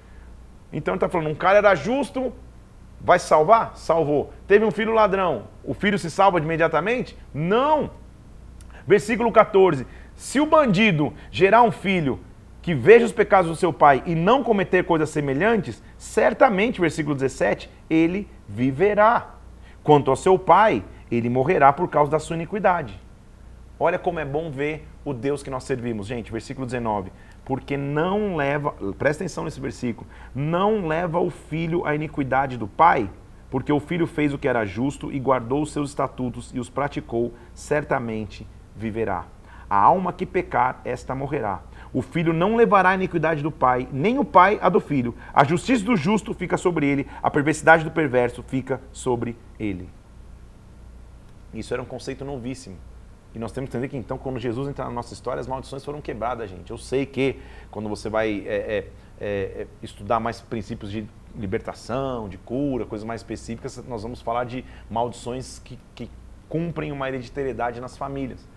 Então ele está falando, um cara era justo, vai salvar? Salvou. Teve um filho ladrão, o filho se salva imediatamente? Não. Versículo 14. Se o bandido gerar um filho que veja os pecados do seu pai e não cometer coisas semelhantes, certamente, versículo 17, ele viverá. Quanto ao seu pai, ele morrerá por causa da sua iniquidade. Olha como é bom ver o Deus que nós servimos. Gente, versículo 19 porque não leva, presta atenção nesse versículo, não leva o filho à iniquidade do pai, porque o filho fez o que era justo e guardou os seus estatutos e os praticou, certamente viverá. A alma que pecar, esta morrerá. O filho não levará a iniquidade do pai, nem o pai a do filho. A justiça do justo fica sobre ele, a perversidade do perverso fica sobre ele. Isso era um conceito novíssimo. E nós temos que entender que então, quando Jesus entra na nossa história, as maldições foram quebradas, gente. Eu sei que quando você vai é, é, é, estudar mais princípios de libertação, de cura, coisas mais específicas, nós vamos falar de maldições que, que cumprem uma hereditariedade nas famílias.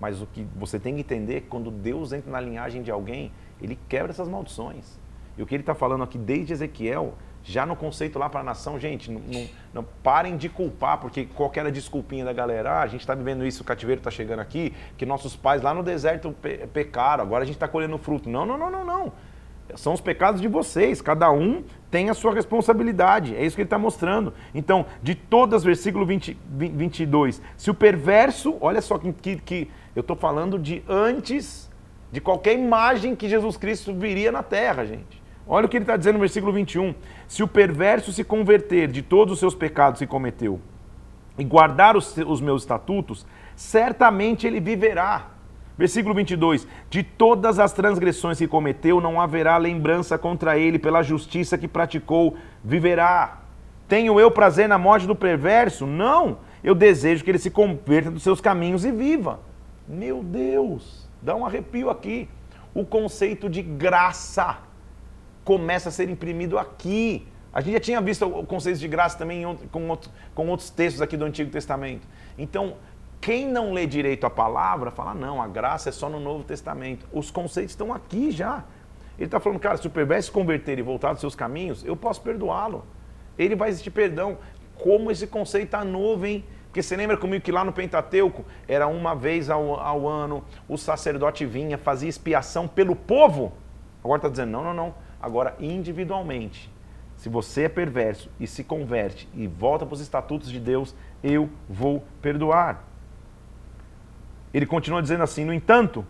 Mas o que você tem que entender é que quando Deus entra na linhagem de alguém, ele quebra essas maldições. E o que ele está falando aqui desde Ezequiel já no conceito lá para a nação, gente, não, não, não, parem de culpar, porque qualquer desculpinha da galera, ah, a gente está vivendo isso, o cativeiro está chegando aqui, que nossos pais lá no deserto pe pecaram, agora a gente está colhendo fruto. Não, não, não, não, não. São os pecados de vocês, cada um tem a sua responsabilidade, é isso que ele está mostrando. Então, de todas, versículo 20, 22, se o perverso, olha só que, que, que eu estou falando de antes de qualquer imagem que Jesus Cristo viria na terra, gente. Olha o que ele está dizendo no versículo 21. Se o perverso se converter de todos os seus pecados que cometeu e guardar os, os meus estatutos, certamente ele viverá. Versículo 22. De todas as transgressões que cometeu, não haverá lembrança contra ele pela justiça que praticou, viverá. Tenho eu prazer na morte do perverso? Não. Eu desejo que ele se converta dos seus caminhos e viva. Meu Deus, dá um arrepio aqui. O conceito de graça começa a ser imprimido aqui. A gente já tinha visto o conceito de graça também com, outro, com outros textos aqui do Antigo Testamento. Então, quem não lê direito a palavra, fala, não, a graça é só no Novo Testamento. Os conceitos estão aqui já. Ele está falando, cara, se o perverso se converter e voltar dos seus caminhos, eu posso perdoá-lo. Ele vai existir perdão. Como esse conceito está novo, hein? Porque você lembra comigo que lá no Pentateuco era uma vez ao, ao ano, o sacerdote vinha, fazia expiação pelo povo. Agora está dizendo, não, não, não. Agora, individualmente, se você é perverso e se converte e volta para os estatutos de Deus, eu vou perdoar. Ele continua dizendo assim: no entanto,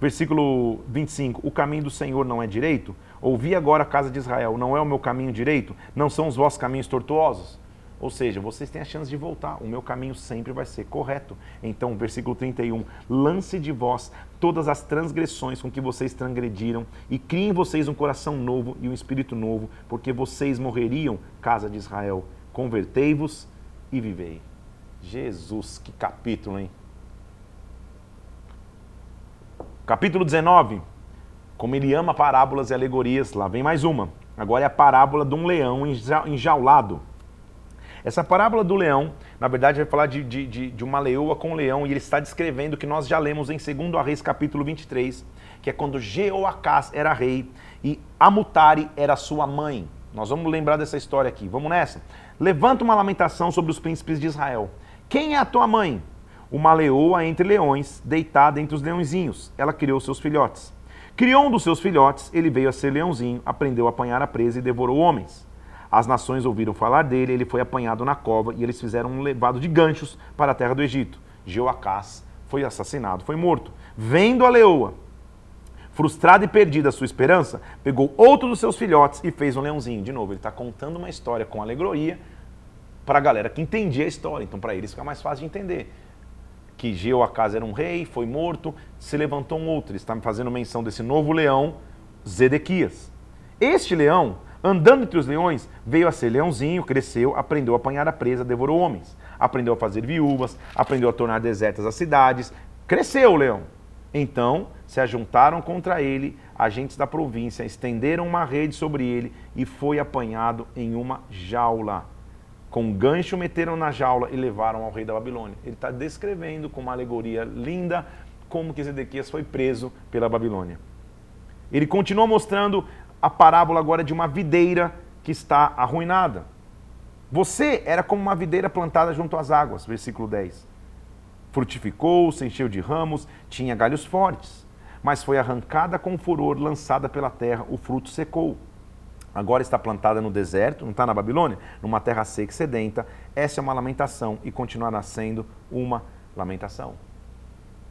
versículo 25: o caminho do Senhor não é direito? Ouvi agora a casa de Israel: não é o meu caminho direito? Não são os vossos caminhos tortuosos? Ou seja, vocês têm a chance de voltar. O meu caminho sempre vai ser correto. Então, versículo 31. Lance de vós todas as transgressões com que vocês transgrediram e criem em vocês um coração novo e um espírito novo, porque vocês morreriam, casa de Israel. Convertei-vos e vivei. Jesus, que capítulo, hein? Capítulo 19, como ele ama parábolas e alegorias, lá vem mais uma. Agora é a parábola de um leão enjaulado. Essa parábola do leão, na verdade, vai falar de, de, de, de uma leoa com um leão, e ele está descrevendo o que nós já lemos em 2 Reis, capítulo 23, que é quando Jeoacás era rei e Amutari era sua mãe. Nós vamos lembrar dessa história aqui. Vamos nessa? Levanta uma lamentação sobre os príncipes de Israel. Quem é a tua mãe? Uma leoa entre leões, deitada entre os leõezinhos. Ela criou seus filhotes. Criou um dos seus filhotes, ele veio a ser leãozinho, aprendeu a apanhar a presa e devorou homens. As nações ouviram falar dele, ele foi apanhado na cova e eles fizeram um levado de ganchos para a terra do Egito. Jeoacás foi assassinado, foi morto. Vendo a leoa, frustrada e perdida a sua esperança, pegou outro dos seus filhotes e fez um leãozinho. De novo, ele está contando uma história com alegoria para a galera que entendia a história. Então, para eles fica mais fácil de entender. Que Jeoacás era um rei, foi morto, se levantou um outro. Ele está fazendo menção desse novo leão, Zedequias. Este leão Andando entre os leões, veio a ser leãozinho, cresceu, aprendeu a apanhar a presa, devorou homens. Aprendeu a fazer viúvas, aprendeu a tornar desertas as cidades. Cresceu o leão. Então se ajuntaram contra ele agentes da província, estenderam uma rede sobre ele e foi apanhado em uma jaula. Com gancho meteram na jaula e levaram ao rei da Babilônia. Ele está descrevendo com uma alegoria linda como que Zedequias foi preso pela Babilônia. Ele continua mostrando a parábola agora de uma videira que está arruinada. Você era como uma videira plantada junto às águas, versículo 10. Frutificou, se encheu de ramos, tinha galhos fortes, mas foi arrancada com furor, lançada pela terra, o fruto secou. Agora está plantada no deserto, não está na Babilônia? Numa terra seca e sedenta. Essa é uma lamentação e continuará sendo uma lamentação.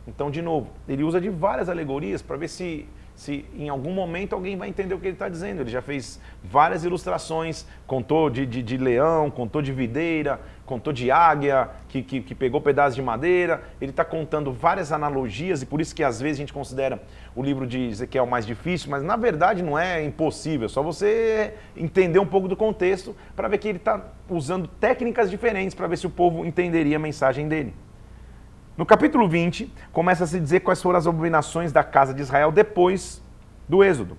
Então, de novo, ele usa de várias alegorias para ver se se em algum momento alguém vai entender o que ele está dizendo. Ele já fez várias ilustrações, contou de, de, de, leão, contou de videira, contou de águia, que, que, que pegou pedaços de madeira. Ele está contando várias analogias e por isso que às vezes a gente considera o livro de Ezequiel mais difícil, mas na verdade não é impossível, só você entender um pouco do contexto para ver que ele está usando técnicas diferentes para ver se o povo entenderia a mensagem dele. No capítulo 20, começa a se dizer quais foram as abominações da casa de Israel depois do Êxodo.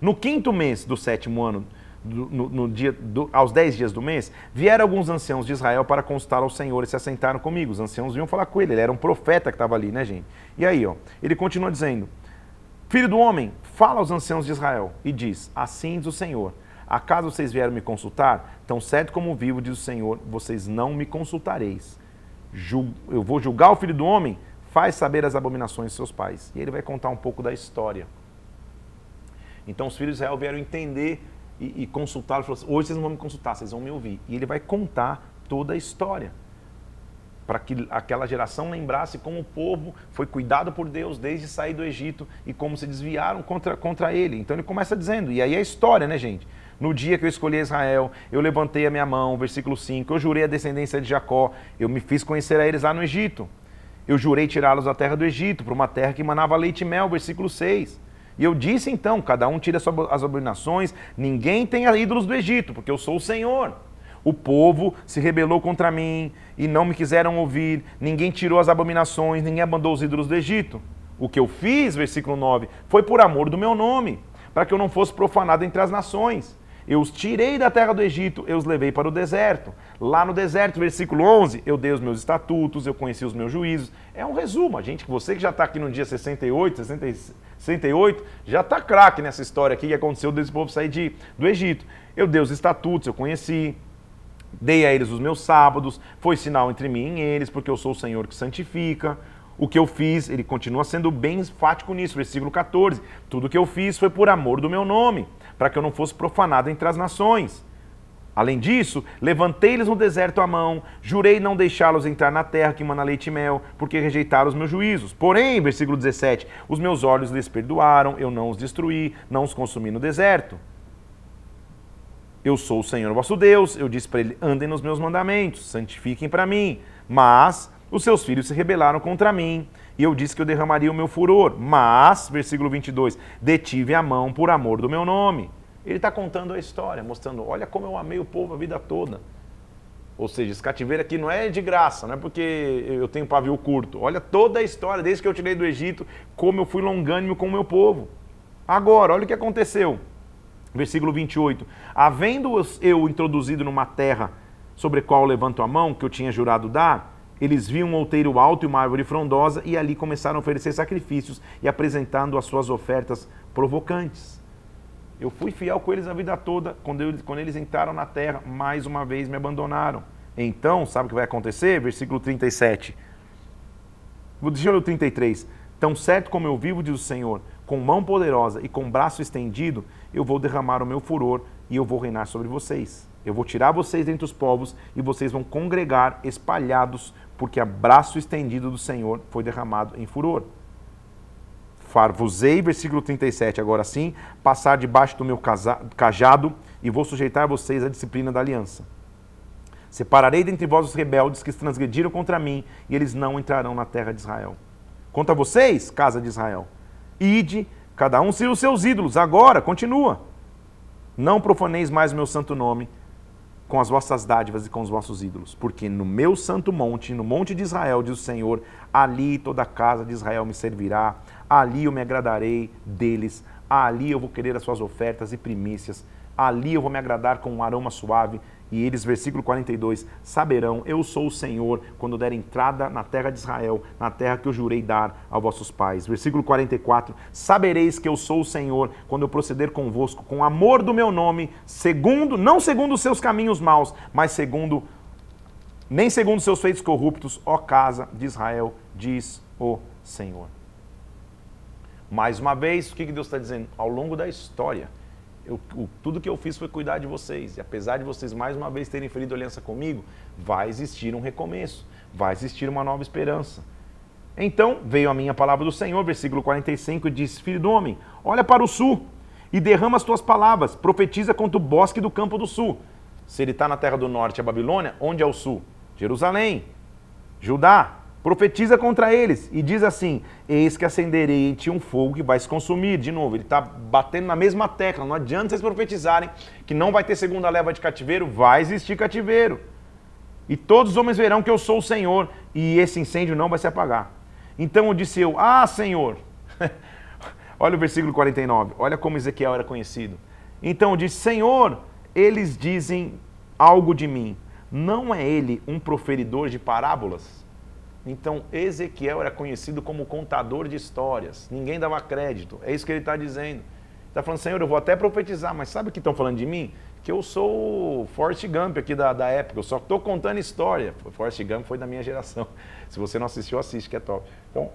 No quinto mês do sétimo ano, no, no, dia, do, aos dez dias do mês, vieram alguns anciãos de Israel para consultar ao Senhor e se assentaram comigo. Os anciãos vinham falar com ele, ele era um profeta que estava ali, né, gente? E aí, ó, ele continua dizendo: Filho do homem, fala aos anciãos de Israel e diz: Assim diz o Senhor. Acaso vocês vieram me consultar? Tão certo como vivo, diz o Senhor, vocês não me consultareis eu vou julgar o filho do homem, faz saber as abominações de seus pais. E ele vai contar um pouco da história. Então os filhos de Israel vieram entender e, e consultar. Falou assim, hoje vocês não vão me consultar, vocês vão me ouvir. E ele vai contar toda a história. Para que aquela geração lembrasse como o povo foi cuidado por Deus desde sair do Egito e como se desviaram contra, contra ele. Então ele começa dizendo, e aí é a história, né, gente? No dia que eu escolhi Israel, eu levantei a minha mão, versículo 5. Eu jurei a descendência de Jacó, eu me fiz conhecer a eles lá no Egito. Eu jurei tirá-los da terra do Egito, para uma terra que manava leite e mel, versículo 6. E eu disse então: cada um tira as abominações, ninguém tenha ídolos do Egito, porque eu sou o Senhor. O povo se rebelou contra mim e não me quiseram ouvir, ninguém tirou as abominações, ninguém abandonou os ídolos do Egito. O que eu fiz, versículo 9, foi por amor do meu nome, para que eu não fosse profanado entre as nações. Eu os tirei da terra do Egito, eu os levei para o deserto. Lá no deserto, versículo 11, eu dei os meus estatutos, eu conheci os meus juízos. É um resumo. A gente, você que já está aqui no dia 68, 68, já está craque nessa história aqui que aconteceu desse povo sair de, do Egito. Eu dei os estatutos, eu conheci. Dei a eles os meus sábados, foi sinal entre mim e eles, porque eu sou o Senhor que santifica. O que eu fiz, ele continua sendo bem enfático nisso, versículo 14. Tudo que eu fiz foi por amor do meu nome para que eu não fosse profanado entre as nações. Além disso, levantei-lhes no deserto a mão, jurei não deixá-los entrar na terra que mana leite e mel, porque rejeitaram os meus juízos. Porém, versículo 17, os meus olhos lhes perdoaram, eu não os destruí, não os consumi no deserto. Eu sou o Senhor vosso Deus, eu disse para ele: andem nos meus mandamentos, santifiquem para mim. Mas os seus filhos se rebelaram contra mim e eu disse que eu derramaria o meu furor. Mas, versículo 22, detive a mão por amor do meu nome. Ele está contando a história, mostrando: olha como eu amei o povo a vida toda. Ou seja, esse cativeiro aqui não é de graça, não é porque eu tenho pavio curto. Olha toda a história, desde que eu tirei do Egito, como eu fui longânimo com o meu povo. Agora, olha o que aconteceu. Versículo 28. Havendo eu introduzido numa terra sobre a qual levanto a mão, que eu tinha jurado dar, eles viam um outeiro alto e uma árvore frondosa e ali começaram a oferecer sacrifícios e apresentando as suas ofertas provocantes. Eu fui fiel com eles a vida toda, quando, eu, quando eles entraram na terra, mais uma vez me abandonaram. Então, sabe o que vai acontecer? Versículo 37. Deixa eu o 33. Tão certo como eu vivo, diz o Senhor, com mão poderosa e com braço estendido, eu vou derramar o meu furor e eu vou reinar sobre vocês. Eu vou tirar vocês dentre os povos e vocês vão congregar espalhados, porque a braço estendido do Senhor foi derramado em furor. Farvusei, versículo 37, agora sim, passar debaixo do meu cajado e vou sujeitar vocês à disciplina da aliança. Separarei dentre vós os rebeldes que transgrediram contra mim e eles não entrarão na terra de Israel. Quanto a vocês, casa de Israel, ide, cada um siga os seus ídolos, agora, continua. Não profaneis mais o meu santo nome, com as vossas dádivas e com os vossos ídolos, porque no meu santo monte, no monte de Israel, diz o Senhor, ali toda a casa de Israel me servirá, ali eu me agradarei deles, ali eu vou querer as suas ofertas e primícias, ali eu vou me agradar com um aroma suave, e eles, versículo 42, saberão, eu sou o Senhor, quando der entrada na terra de Israel, na terra que eu jurei dar aos vossos pais. Versículo 44, sabereis que eu sou o Senhor, quando eu proceder convosco, com amor do meu nome, segundo, não segundo os seus caminhos maus, mas segundo, nem segundo os seus feitos corruptos, ó casa de Israel, diz o Senhor. Mais uma vez, o que Deus está dizendo? Ao longo da história, eu, o, tudo que eu fiz foi cuidar de vocês. E apesar de vocês mais uma vez terem ferido aliança comigo, vai existir um recomeço, vai existir uma nova esperança. Então veio a minha palavra do Senhor, versículo 45, e disse: Filho do homem, olha para o sul e derrama as tuas palavras, profetiza contra o bosque do campo do sul. Se ele está na terra do norte, a Babilônia, onde é o sul? Jerusalém, Judá, profetiza contra eles e diz assim: Eis que acenderei em ti um fogo que vai se consumir. De novo, ele está batendo na mesma tecla. Não adianta vocês profetizarem que não vai ter segunda leva de cativeiro, vai existir cativeiro. E todos os homens verão que eu sou o Senhor e esse incêndio não vai se apagar. Então eu disse eu: Ah, Senhor. *laughs* olha o versículo 49. Olha como Ezequiel era conhecido. Então eu disse: Senhor, eles dizem algo de mim. Não é ele um proferidor de parábolas? Então, Ezequiel era conhecido como contador de histórias. Ninguém dava crédito. É isso que ele está dizendo. Está falando, Senhor, eu vou até profetizar, mas sabe o que estão falando de mim? Que eu sou o Forrest Gump aqui da, da época. Eu só estou contando história. Forrest Gump foi da minha geração. *laughs* Se você não assistiu, assiste, que é top. Então,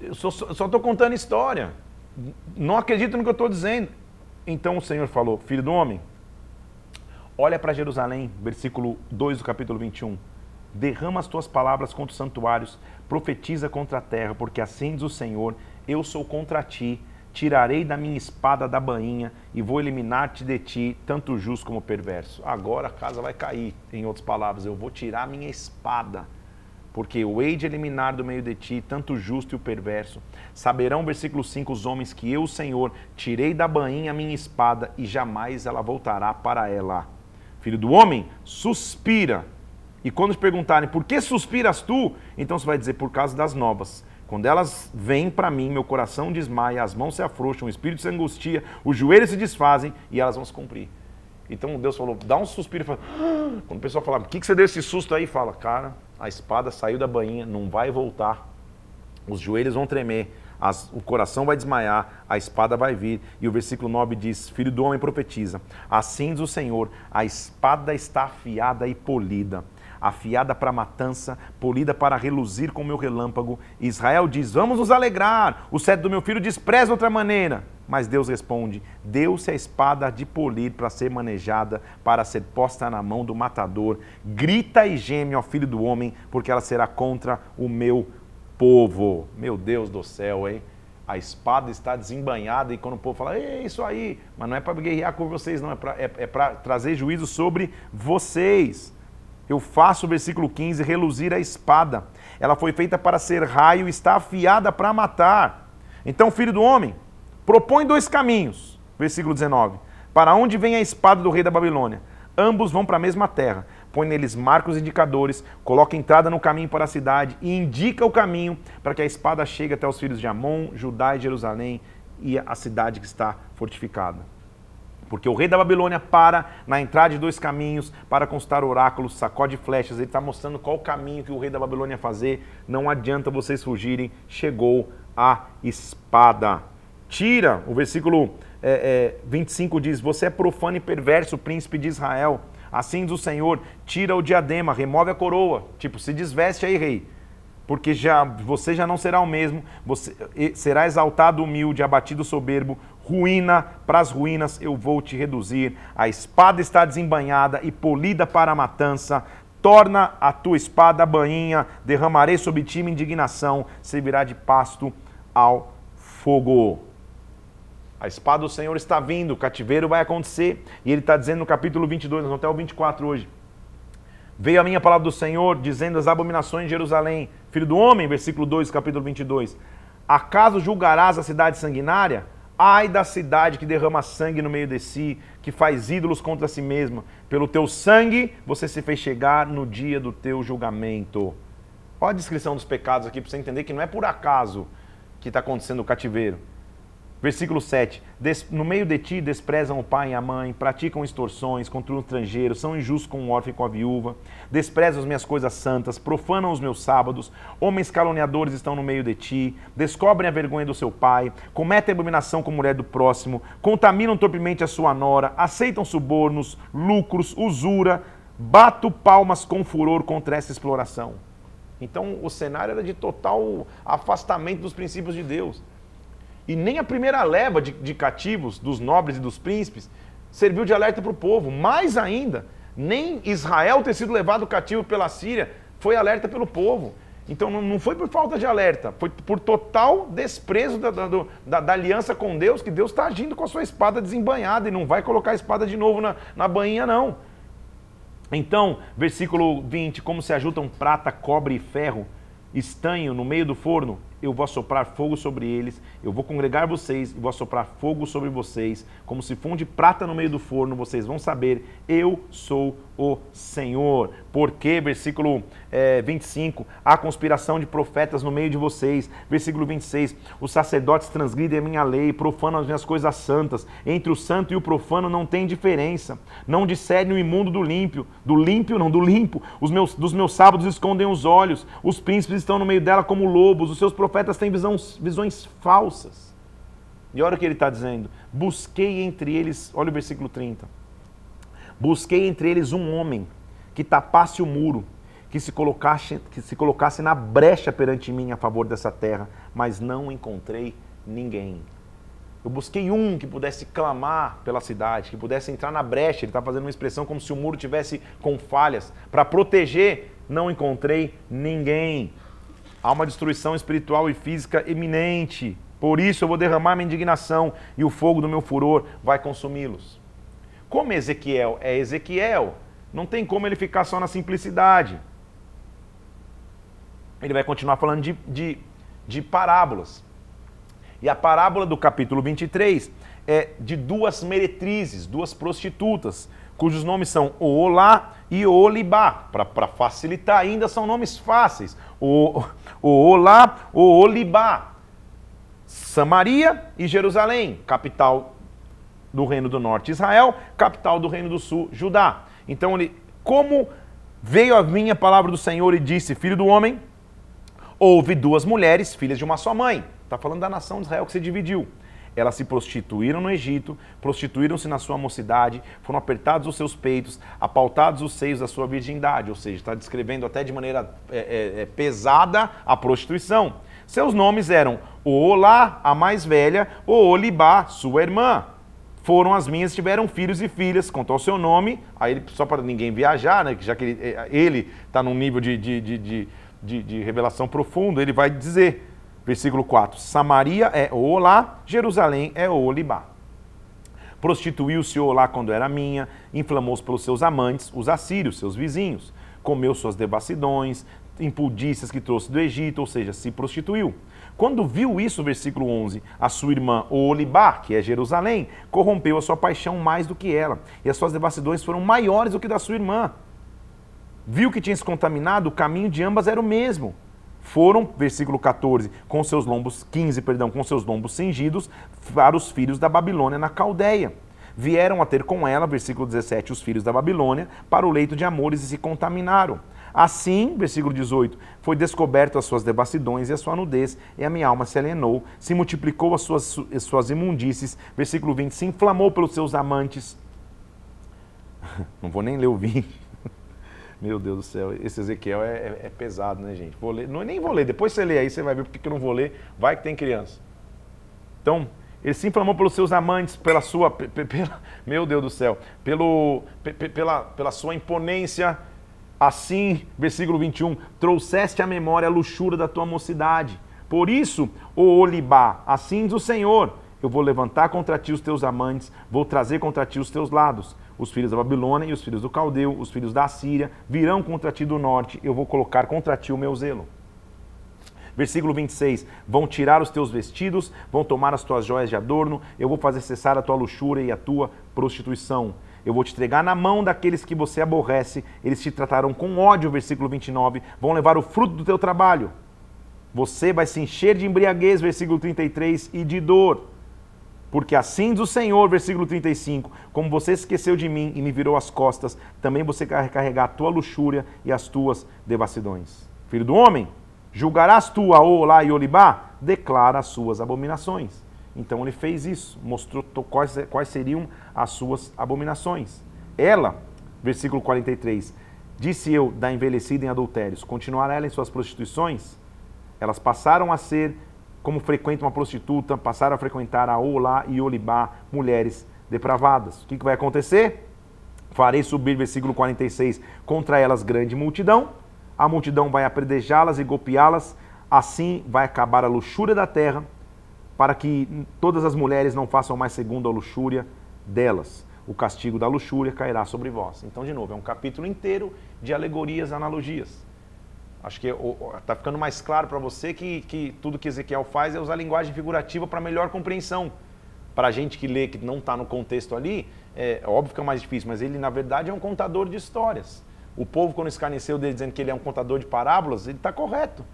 eu só estou contando história. Não acredito no que eu estou dizendo. Então o Senhor falou, filho do homem, olha para Jerusalém, versículo 2 do capítulo 21 derrama as tuas palavras contra os santuários, profetiza contra a terra, porque assim diz o Senhor: eu sou contra ti, tirarei da minha espada da bainha e vou eliminar-te de ti, tanto justo como perverso. Agora a casa vai cair, em outras palavras, eu vou tirar minha espada. Porque eu hei de eliminar do meio de ti tanto o justo e o perverso. Saberão, versículo 5, os homens que eu, Senhor, tirei da bainha a minha espada e jamais ela voltará para ela. Filho do homem, suspira e quando te perguntarem por que suspiras tu, então você vai dizer por causa das novas. Quando elas vêm para mim, meu coração desmaia, as mãos se afrouxam, o espírito se angustia, os joelhos se desfazem e elas vão se cumprir. Então Deus falou, dá um suspiro. Fala, ah! Quando o pessoal fala, o que, que você deu esse susto aí? Fala, cara, a espada saiu da bainha, não vai voltar. Os joelhos vão tremer, as, o coração vai desmaiar, a espada vai vir. E o versículo 9 diz: Filho do homem profetiza. Assim diz o Senhor: a espada está afiada e polida afiada para matança, polida para reluzir com meu relâmpago. Israel diz: Vamos nos alegrar. O cetro do meu filho despreza outra maneira. Mas Deus responde: Deu-se a espada de polir para ser manejada, para ser posta na mão do matador. Grita e geme ao filho do homem, porque ela será contra o meu povo. Meu Deus do céu, hein? A espada está desembanhada e quando o povo fala, é isso aí, mas não é para guerrear com vocês, não, é para é, é trazer juízo sobre vocês eu faço, versículo 15, reluzir a espada. Ela foi feita para ser raio, está afiada para matar. Então, filho do homem, propõe dois caminhos. Versículo 19. Para onde vem a espada do rei da Babilônia? ambos vão para a mesma terra. Põe neles marcos indicadores, coloca entrada no caminho para a cidade e indica o caminho para que a espada chegue até os filhos de Amon, Judá e Jerusalém e a cidade que está fortificada. Porque o rei da Babilônia para na entrada de dois caminhos para consultar oráculos, sacode flechas. Ele está mostrando qual o caminho que o rei da Babilônia fazer. Não adianta vocês fugirem. Chegou a espada. Tira, o versículo é, é, 25 diz: Você é profano e perverso, príncipe de Israel. Assim diz o Senhor: tira o diadema, remove a coroa. Tipo, se desveste aí, rei. Porque já, você já não será o mesmo, você será exaltado humilde, abatido soberbo, ruína para as ruínas eu vou te reduzir. A espada está desembanhada e polida para a matança. Torna a tua espada bainha, derramarei sobre ti minha indignação, servirá de pasto ao fogo. A espada do Senhor está vindo, o cativeiro vai acontecer. E ele está dizendo no capítulo 22, nós vamos até o 24 hoje. Veio a minha palavra do Senhor, dizendo as abominações de Jerusalém. Filho do homem, versículo 2, capítulo 22. Acaso julgarás a cidade sanguinária? Ai da cidade que derrama sangue no meio de si, que faz ídolos contra si mesma. Pelo teu sangue você se fez chegar no dia do teu julgamento. Olha a descrição dos pecados aqui para você entender que não é por acaso que está acontecendo o cativeiro. Versículo 7. No meio de ti desprezam o pai e a mãe, praticam extorsões contra o estrangeiro, são injustos com o órfão e com a viúva, desprezam as minhas coisas santas, profanam os meus sábados, homens caluniadores estão no meio de ti, descobrem a vergonha do seu pai, cometem abominação com a mulher do próximo, contaminam torpemente a sua nora, aceitam subornos, lucros, usura, bato palmas com furor contra essa exploração. Então o cenário era de total afastamento dos princípios de Deus. E nem a primeira leva de, de cativos, dos nobres e dos príncipes, serviu de alerta para o povo. Mais ainda, nem Israel ter sido levado cativo pela Síria foi alerta pelo povo. Então não foi por falta de alerta, foi por total desprezo da, da, da, da aliança com Deus, que Deus está agindo com a sua espada desembanhada e não vai colocar a espada de novo na, na bainha, não. Então, versículo 20: Como se ajuntam prata, cobre e ferro, estanho no meio do forno, eu vou assoprar fogo sobre eles, eu vou congregar vocês e vou assoprar fogo sobre vocês, como se funde prata no meio do forno, vocês vão saber, eu sou o Senhor. Porque, versículo é, 25, há conspiração de profetas no meio de vocês. Versículo 26, os sacerdotes transgridem a minha lei, profanam as minhas coisas santas. Entre o santo e o profano não tem diferença. Não discernem o imundo do límpio, do límpio não, do limpo. Os meus, dos meus sábados escondem os olhos, os príncipes estão no meio dela como lobos, os seus profetas têm visões, visões falsas. E olha o que ele está dizendo. Busquei entre eles, olha o versículo 30 Busquei entre eles um homem que tapasse o muro, que se colocasse, que se colocasse na brecha perante mim a favor dessa terra, mas não encontrei ninguém. Eu busquei um que pudesse clamar pela cidade, que pudesse entrar na brecha. Ele está fazendo uma expressão como se o muro tivesse com falhas. Para proteger, não encontrei ninguém. Há uma destruição espiritual e física eminente. Por isso eu vou derramar minha indignação e o fogo do meu furor vai consumi-los. Como Ezequiel é Ezequiel, não tem como ele ficar só na simplicidade. Ele vai continuar falando de, de, de parábolas. E a parábola do capítulo 23 é de duas meretrizes, duas prostitutas, cujos nomes são Oolá e Olibá. Para facilitar ainda, são nomes fáceis. O, Oolá, Olibá. Samaria e Jerusalém, capital do reino do norte Israel, capital do reino do sul Judá. Então ele, como veio a minha palavra do Senhor e disse, filho do homem, houve duas mulheres, filhas de uma só mãe. Está falando da nação de Israel que se dividiu. Elas se prostituíram no Egito, prostituíram-se na sua mocidade, foram apertados os seus peitos, apautados os seios da sua virgindade. Ou seja, está descrevendo até de maneira é, é, é pesada a prostituição. Seus nomes eram Olá, a mais velha, ou Olibá, sua irmã foram as minhas, tiveram filhos e filhas, contou o seu nome, aí só para ninguém viajar, né, já que ele está num nível de, de, de, de, de revelação profundo, ele vai dizer, versículo 4, Samaria é Olá, Jerusalém é Olibá. Prostituiu-se Olá quando era minha, inflamou-se pelos seus amantes, os assírios, seus vizinhos, comeu suas devassidões, impudícias que trouxe do Egito, ou seja, se prostituiu. Quando viu isso, versículo 11, a sua irmã Olibá, que é Jerusalém, corrompeu a sua paixão mais do que ela, e as suas devassidões foram maiores do que da sua irmã. Viu que tinha se contaminado, o caminho de ambas era o mesmo. Foram, versículo 14, com seus lombos, 15, perdão, com seus lombos cingidos, para os filhos da Babilônia na Caldeia. Vieram a ter com ela, versículo 17, os filhos da Babilônia, para o leito de amores e se contaminaram. Assim, versículo 18, foi descoberto as suas devassidões e a sua nudez, e a minha alma se alienou, se multiplicou as suas, as suas imundícies. Versículo 20, se inflamou pelos seus amantes. *laughs* Não vou nem ler o 20. *laughs* Meu Deus do céu, esse Ezequiel é, é, é pesado, né, gente? Vou ler, não, nem vou ler, depois você lê aí, você vai ver porque que eu não vou ler. Vai que tem criança. Então, ele se inflamou pelos seus amantes, pela sua. Pela, *laughs* meu Deus do céu, pelo, pela, pela sua imponência Assim, versículo 21, trouxeste à memória a luxúria da tua mocidade. Por isso, o Olibá, assim diz o Senhor, eu vou levantar contra ti os teus amantes, vou trazer contra ti os teus lados. Os filhos da Babilônia e os filhos do Caldeu, os filhos da Síria, virão contra ti do norte, eu vou colocar contra ti o meu zelo. Versículo 26: Vão tirar os teus vestidos, vão tomar as tuas joias de adorno, eu vou fazer cessar a tua luxúria e a tua prostituição. Eu vou te entregar na mão daqueles que você aborrece, eles te tratarão com ódio, versículo 29, vão levar o fruto do teu trabalho. Você vai se encher de embriaguez, versículo 33, e de dor. Porque assim diz o Senhor, versículo 35, como você esqueceu de mim e me virou as costas, também você vai carregar a tua luxúria e as tuas devassidões. Filho do homem, julgarás tu a Olá e Olibá? Declara as suas abominações. Então ele fez isso, mostrou quais, quais seriam as suas abominações. Ela, versículo 43, disse eu da envelhecida em adultérios, continuará ela em suas prostituições? Elas passaram a ser, como frequenta uma prostituta, passaram a frequentar a Olá e Olibá, mulheres depravadas. O que, que vai acontecer? Farei subir, versículo 46, contra elas grande multidão, a multidão vai apredejá-las e golpeá-las, assim vai acabar a luxúria da terra, para que todas as mulheres não façam mais segundo a luxúria delas. O castigo da luxúria cairá sobre vós. Então, de novo, é um capítulo inteiro de alegorias analogias. Acho que está ficando mais claro para você que, que tudo que Ezequiel faz é usar linguagem figurativa para melhor compreensão. Para a gente que lê, que não está no contexto ali, é óbvio que é mais difícil, mas ele, na verdade, é um contador de histórias. O povo, quando escarneceu dele dizendo que ele é um contador de parábolas, ele está correto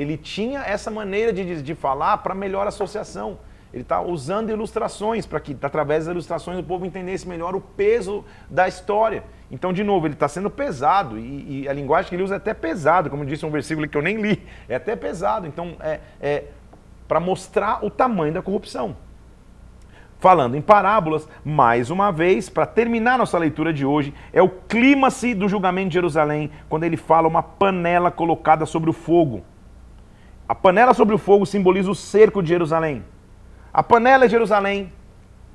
ele tinha essa maneira de, de falar para melhor associação. Ele está usando ilustrações para que, através das ilustrações, o povo entendesse melhor o peso da história. Então, de novo, ele está sendo pesado e, e, a linguagem que ele usa é até pesado, como disse um versículo que eu nem li, é até pesado. Então, é, é para mostrar o tamanho da corrupção. Falando em parábolas, mais uma vez, para terminar nossa leitura de hoje, é o clímax do julgamento de Jerusalém, quando ele fala uma panela colocada sobre o fogo. A panela sobre o fogo simboliza o cerco de Jerusalém. A panela é Jerusalém,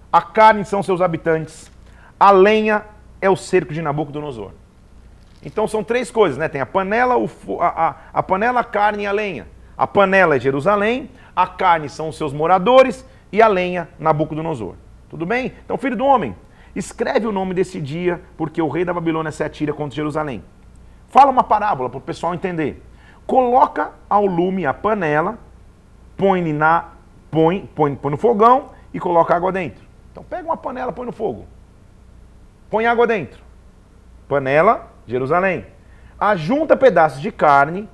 a carne são seus habitantes, a lenha é o cerco de Nabucodonosor. Então são três coisas, né? Tem a panela, o, a, a, a panela, a carne e a lenha. A panela é Jerusalém, a carne são os seus moradores e a lenha, Nabucodonosor. Tudo bem? Então, filho do homem, escreve o nome desse dia, porque o rei da Babilônia se atira contra Jerusalém. Fala uma parábola para o pessoal entender coloca ao lume a panela, põe, na, põe, põe, põe no fogão e coloca água dentro. Então pega uma panela, põe no fogo. Põe água dentro. Panela, Jerusalém. Ajunta pedaços de carne,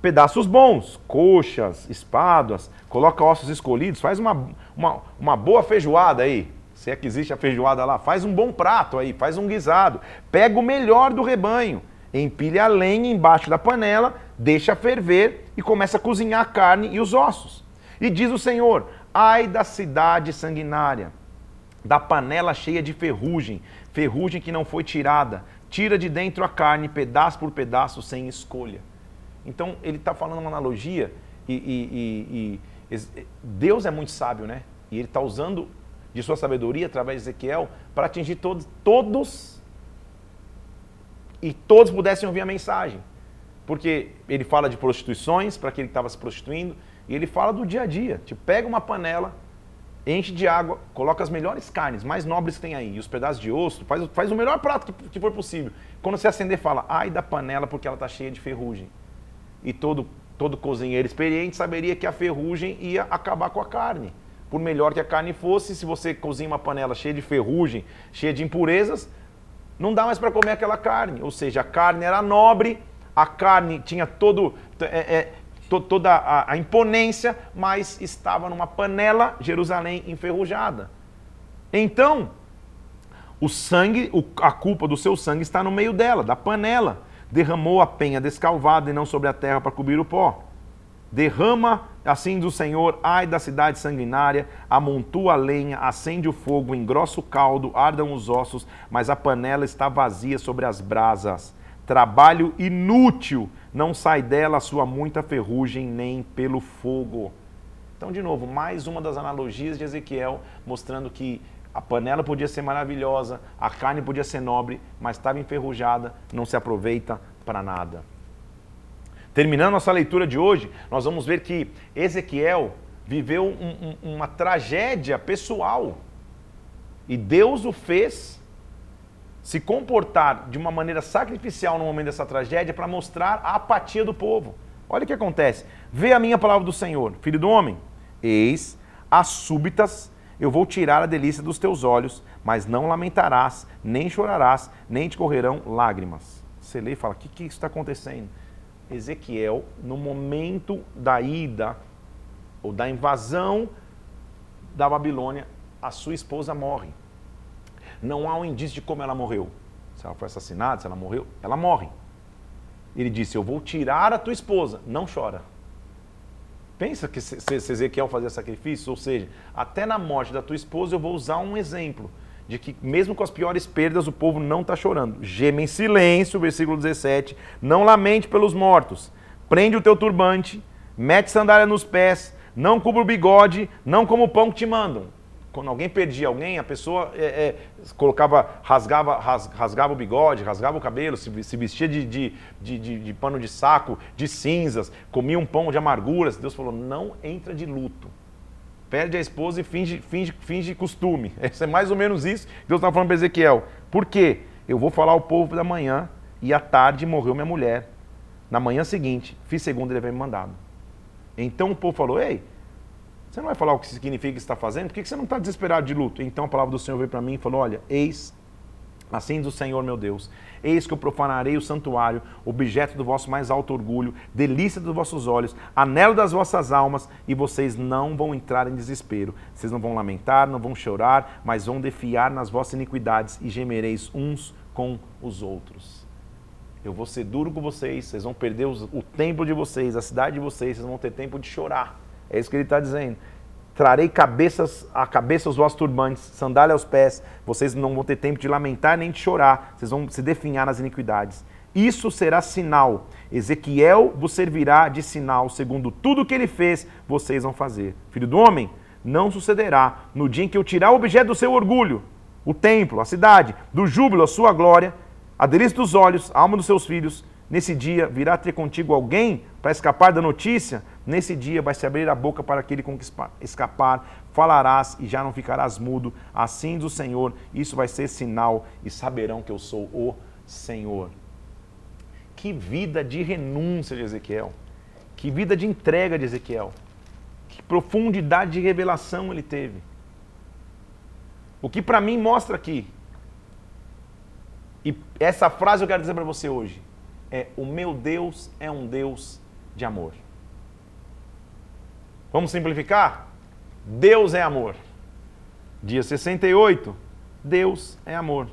pedaços bons, coxas, espadas, coloca ossos escolhidos, faz uma, uma, uma boa feijoada aí. Se é que existe a feijoada lá, faz um bom prato aí, faz um guisado. Pega o melhor do rebanho empilha a lenha embaixo da panela, deixa ferver e começa a cozinhar a carne e os ossos. E diz o Senhor: Ai da cidade sanguinária, da panela cheia de ferrugem, ferrugem que não foi tirada, tira de dentro a carne, pedaço por pedaço, sem escolha. Então, ele está falando uma analogia e, e, e, e, Deus é muito sábio, né? E ele está usando de sua sabedoria através de Ezequiel para atingir todos, todos e todos pudessem ouvir a mensagem. Porque ele fala de prostituições para que estava se prostituindo, e ele fala do dia a dia. Tipo, pega uma panela, enche de água, coloca as melhores carnes, mais nobres que tem aí, e os pedaços de osso, faz, faz o melhor prato que, que for possível. Quando você acender, fala, ai da panela porque ela está cheia de ferrugem. E todo, todo cozinheiro experiente saberia que a ferrugem ia acabar com a carne. Por melhor que a carne fosse, se você cozinha uma panela cheia de ferrugem, cheia de impurezas, não dá mais para comer aquela carne. Ou seja, a carne era nobre, a carne tinha todo, é, é, to, toda a, a imponência, mas estava numa panela, Jerusalém enferrujada. Então, o sangue, a culpa do seu sangue está no meio dela, da panela. Derramou a penha descalvada e não sobre a terra para cobrir o pó. Derrama, assim do Senhor, ai da cidade sanguinária, amontua a lenha, acende o fogo, engrossa o caldo, ardam os ossos, mas a panela está vazia sobre as brasas. Trabalho inútil, não sai dela sua muita ferrugem, nem pelo fogo. Então, de novo, mais uma das analogias de Ezequiel, mostrando que a panela podia ser maravilhosa, a carne podia ser nobre, mas estava enferrujada, não se aproveita para nada. Terminando nossa leitura de hoje, nós vamos ver que Ezequiel viveu um, um, uma tragédia pessoal e Deus o fez se comportar de uma maneira sacrificial no momento dessa tragédia para mostrar a apatia do povo. Olha o que acontece. Vê a minha palavra do Senhor, filho do homem. Eis as súbitas eu vou tirar a delícia dos teus olhos, mas não lamentarás, nem chorarás, nem te correrão lágrimas. Você lê e fala: o que, que está acontecendo? Ezequiel, no momento da ida ou da invasão da Babilônia, a sua esposa morre. Não há um indício de como ela morreu. Se ela foi assassinada, se ela morreu, ela morre. Ele disse: Eu vou tirar a tua esposa, não chora. Pensa que se Ezequiel fazia sacrifício, ou seja, até na morte da tua esposa eu vou usar um exemplo de que mesmo com as piores perdas o povo não está chorando. Geme em silêncio, versículo 17, não lamente pelos mortos, prende o teu turbante, mete sandália nos pés, não cubra o bigode, não como o pão que te mandam quando alguém perdia alguém, a pessoa é, é, colocava, rasgava, ras, rasgava o bigode, rasgava o cabelo, se, se vestia de, de, de, de, pano de saco, de cinzas, comia um pão de amarguras. Deus falou: não entra de luto. Perde a esposa e finge, finge, finge costume. *laughs* Isso é mais ou menos isso que Deus está falando para Ezequiel. Por quê? Eu vou falar ao povo da manhã e à tarde morreu minha mulher. Na manhã seguinte, fiz segundo ele havia me mandado. Então o povo falou: Ei, você não vai falar o que significa que está fazendo? Por que você não está desesperado de luto? Então a palavra do Senhor veio para mim e falou: Olha, eis, assim diz o Senhor meu Deus, eis que eu profanarei o santuário, objeto do vosso mais alto orgulho, delícia dos vossos olhos, anelo das vossas almas, e vocês não vão entrar em desespero. Vocês não vão lamentar, não vão chorar, mas vão defiar nas vossas iniquidades e gemereis uns com os outros. Eu vou ser duro com vocês, vocês vão perder o templo de vocês, a cidade de vocês, vocês vão ter tempo de chorar é isso que ele está dizendo. Trarei cabeças a cabeça os vossos turbantes, sandália aos pés. Vocês não vão ter tempo de lamentar nem de chorar. Vocês vão se definhar nas iniquidades. Isso será sinal. Ezequiel vos servirá de sinal, segundo tudo que ele fez, vocês vão fazer. Filho do homem, não sucederá no dia em que eu tirar o objeto do seu orgulho, o templo, a cidade, do júbilo, a sua glória, a delícia dos olhos, a alma dos seus filhos. Nesse dia virá ter contigo alguém para escapar da notícia, Nesse dia vai se abrir a boca para aquele com que escapar, falarás e já não ficarás mudo. Assim diz o Senhor, isso vai ser sinal e saberão que eu sou o Senhor. Que vida de renúncia de Ezequiel. Que vida de entrega de Ezequiel. Que profundidade de revelação ele teve. O que para mim mostra aqui, e essa frase eu quero dizer para você hoje, é: O meu Deus é um Deus de amor. Vamos simplificar? Deus é amor. Dia 68, Deus é amor.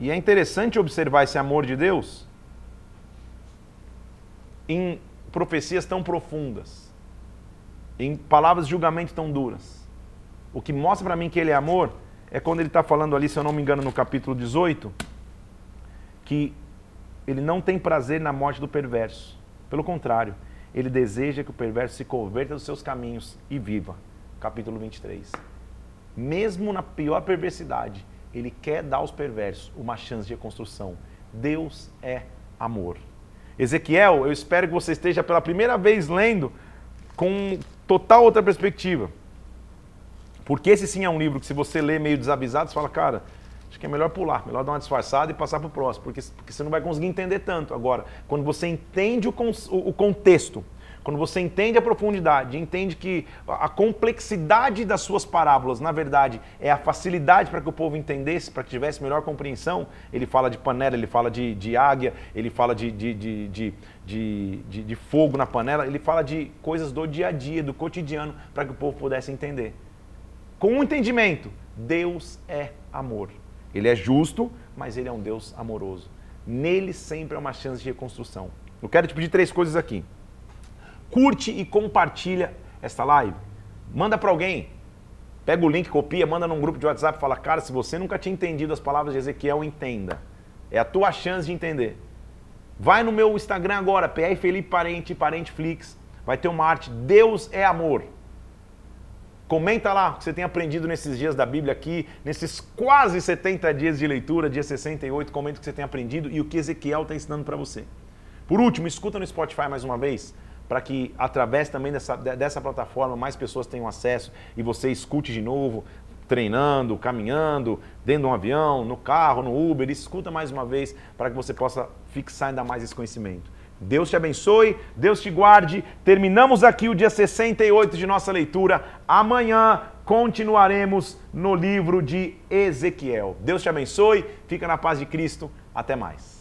E é interessante observar esse amor de Deus em profecias tão profundas, em palavras de julgamento tão duras. O que mostra para mim que ele é amor é quando ele está falando ali, se eu não me engano, no capítulo 18, que ele não tem prazer na morte do perverso. Pelo contrário, ele deseja que o perverso se converta dos seus caminhos e viva. Capítulo 23. Mesmo na pior perversidade, ele quer dar aos perversos uma chance de reconstrução. Deus é amor. Ezequiel, eu espero que você esteja pela primeira vez lendo com total outra perspectiva. Porque esse sim é um livro que, se você lê meio desavisado, você fala, cara, Acho que é melhor pular, melhor dar uma disfarçada e passar para o próximo, porque, porque você não vai conseguir entender tanto. Agora, quando você entende o, o contexto, quando você entende a profundidade, entende que a complexidade das suas parábolas, na verdade, é a facilidade para que o povo entendesse, para que tivesse melhor compreensão. Ele fala de panela, ele fala de, de águia, ele fala de, de, de, de, de, fogo na panela, ele fala de coisas do dia a dia, do cotidiano, para que o povo pudesse entender. Com um entendimento, Deus é amor. Ele é justo, mas ele é um Deus amoroso. Nele sempre há uma chance de reconstrução. Eu quero te pedir três coisas aqui curte e compartilha esta live. Manda para alguém. Pega o link, copia, manda num grupo de WhatsApp e fala: Cara, se você nunca tinha entendido as palavras de Ezequiel, entenda. É a tua chance de entender. Vai no meu Instagram agora, PR Felipe Parente, Parenteflix. Vai ter uma arte Deus é amor. Comenta lá o que você tem aprendido nesses dias da Bíblia aqui, nesses quase 70 dias de leitura, dia 68. Comenta o que você tem aprendido e o que Ezequiel está ensinando para você. Por último, escuta no Spotify mais uma vez para que através também dessa, dessa plataforma mais pessoas tenham acesso e você escute de novo, treinando, caminhando, dentro de um avião, no carro, no Uber, escuta mais uma vez para que você possa fixar ainda mais esse conhecimento. Deus te abençoe, Deus te guarde. Terminamos aqui o dia 68 de nossa leitura. Amanhã continuaremos no livro de Ezequiel. Deus te abençoe, fica na paz de Cristo. Até mais.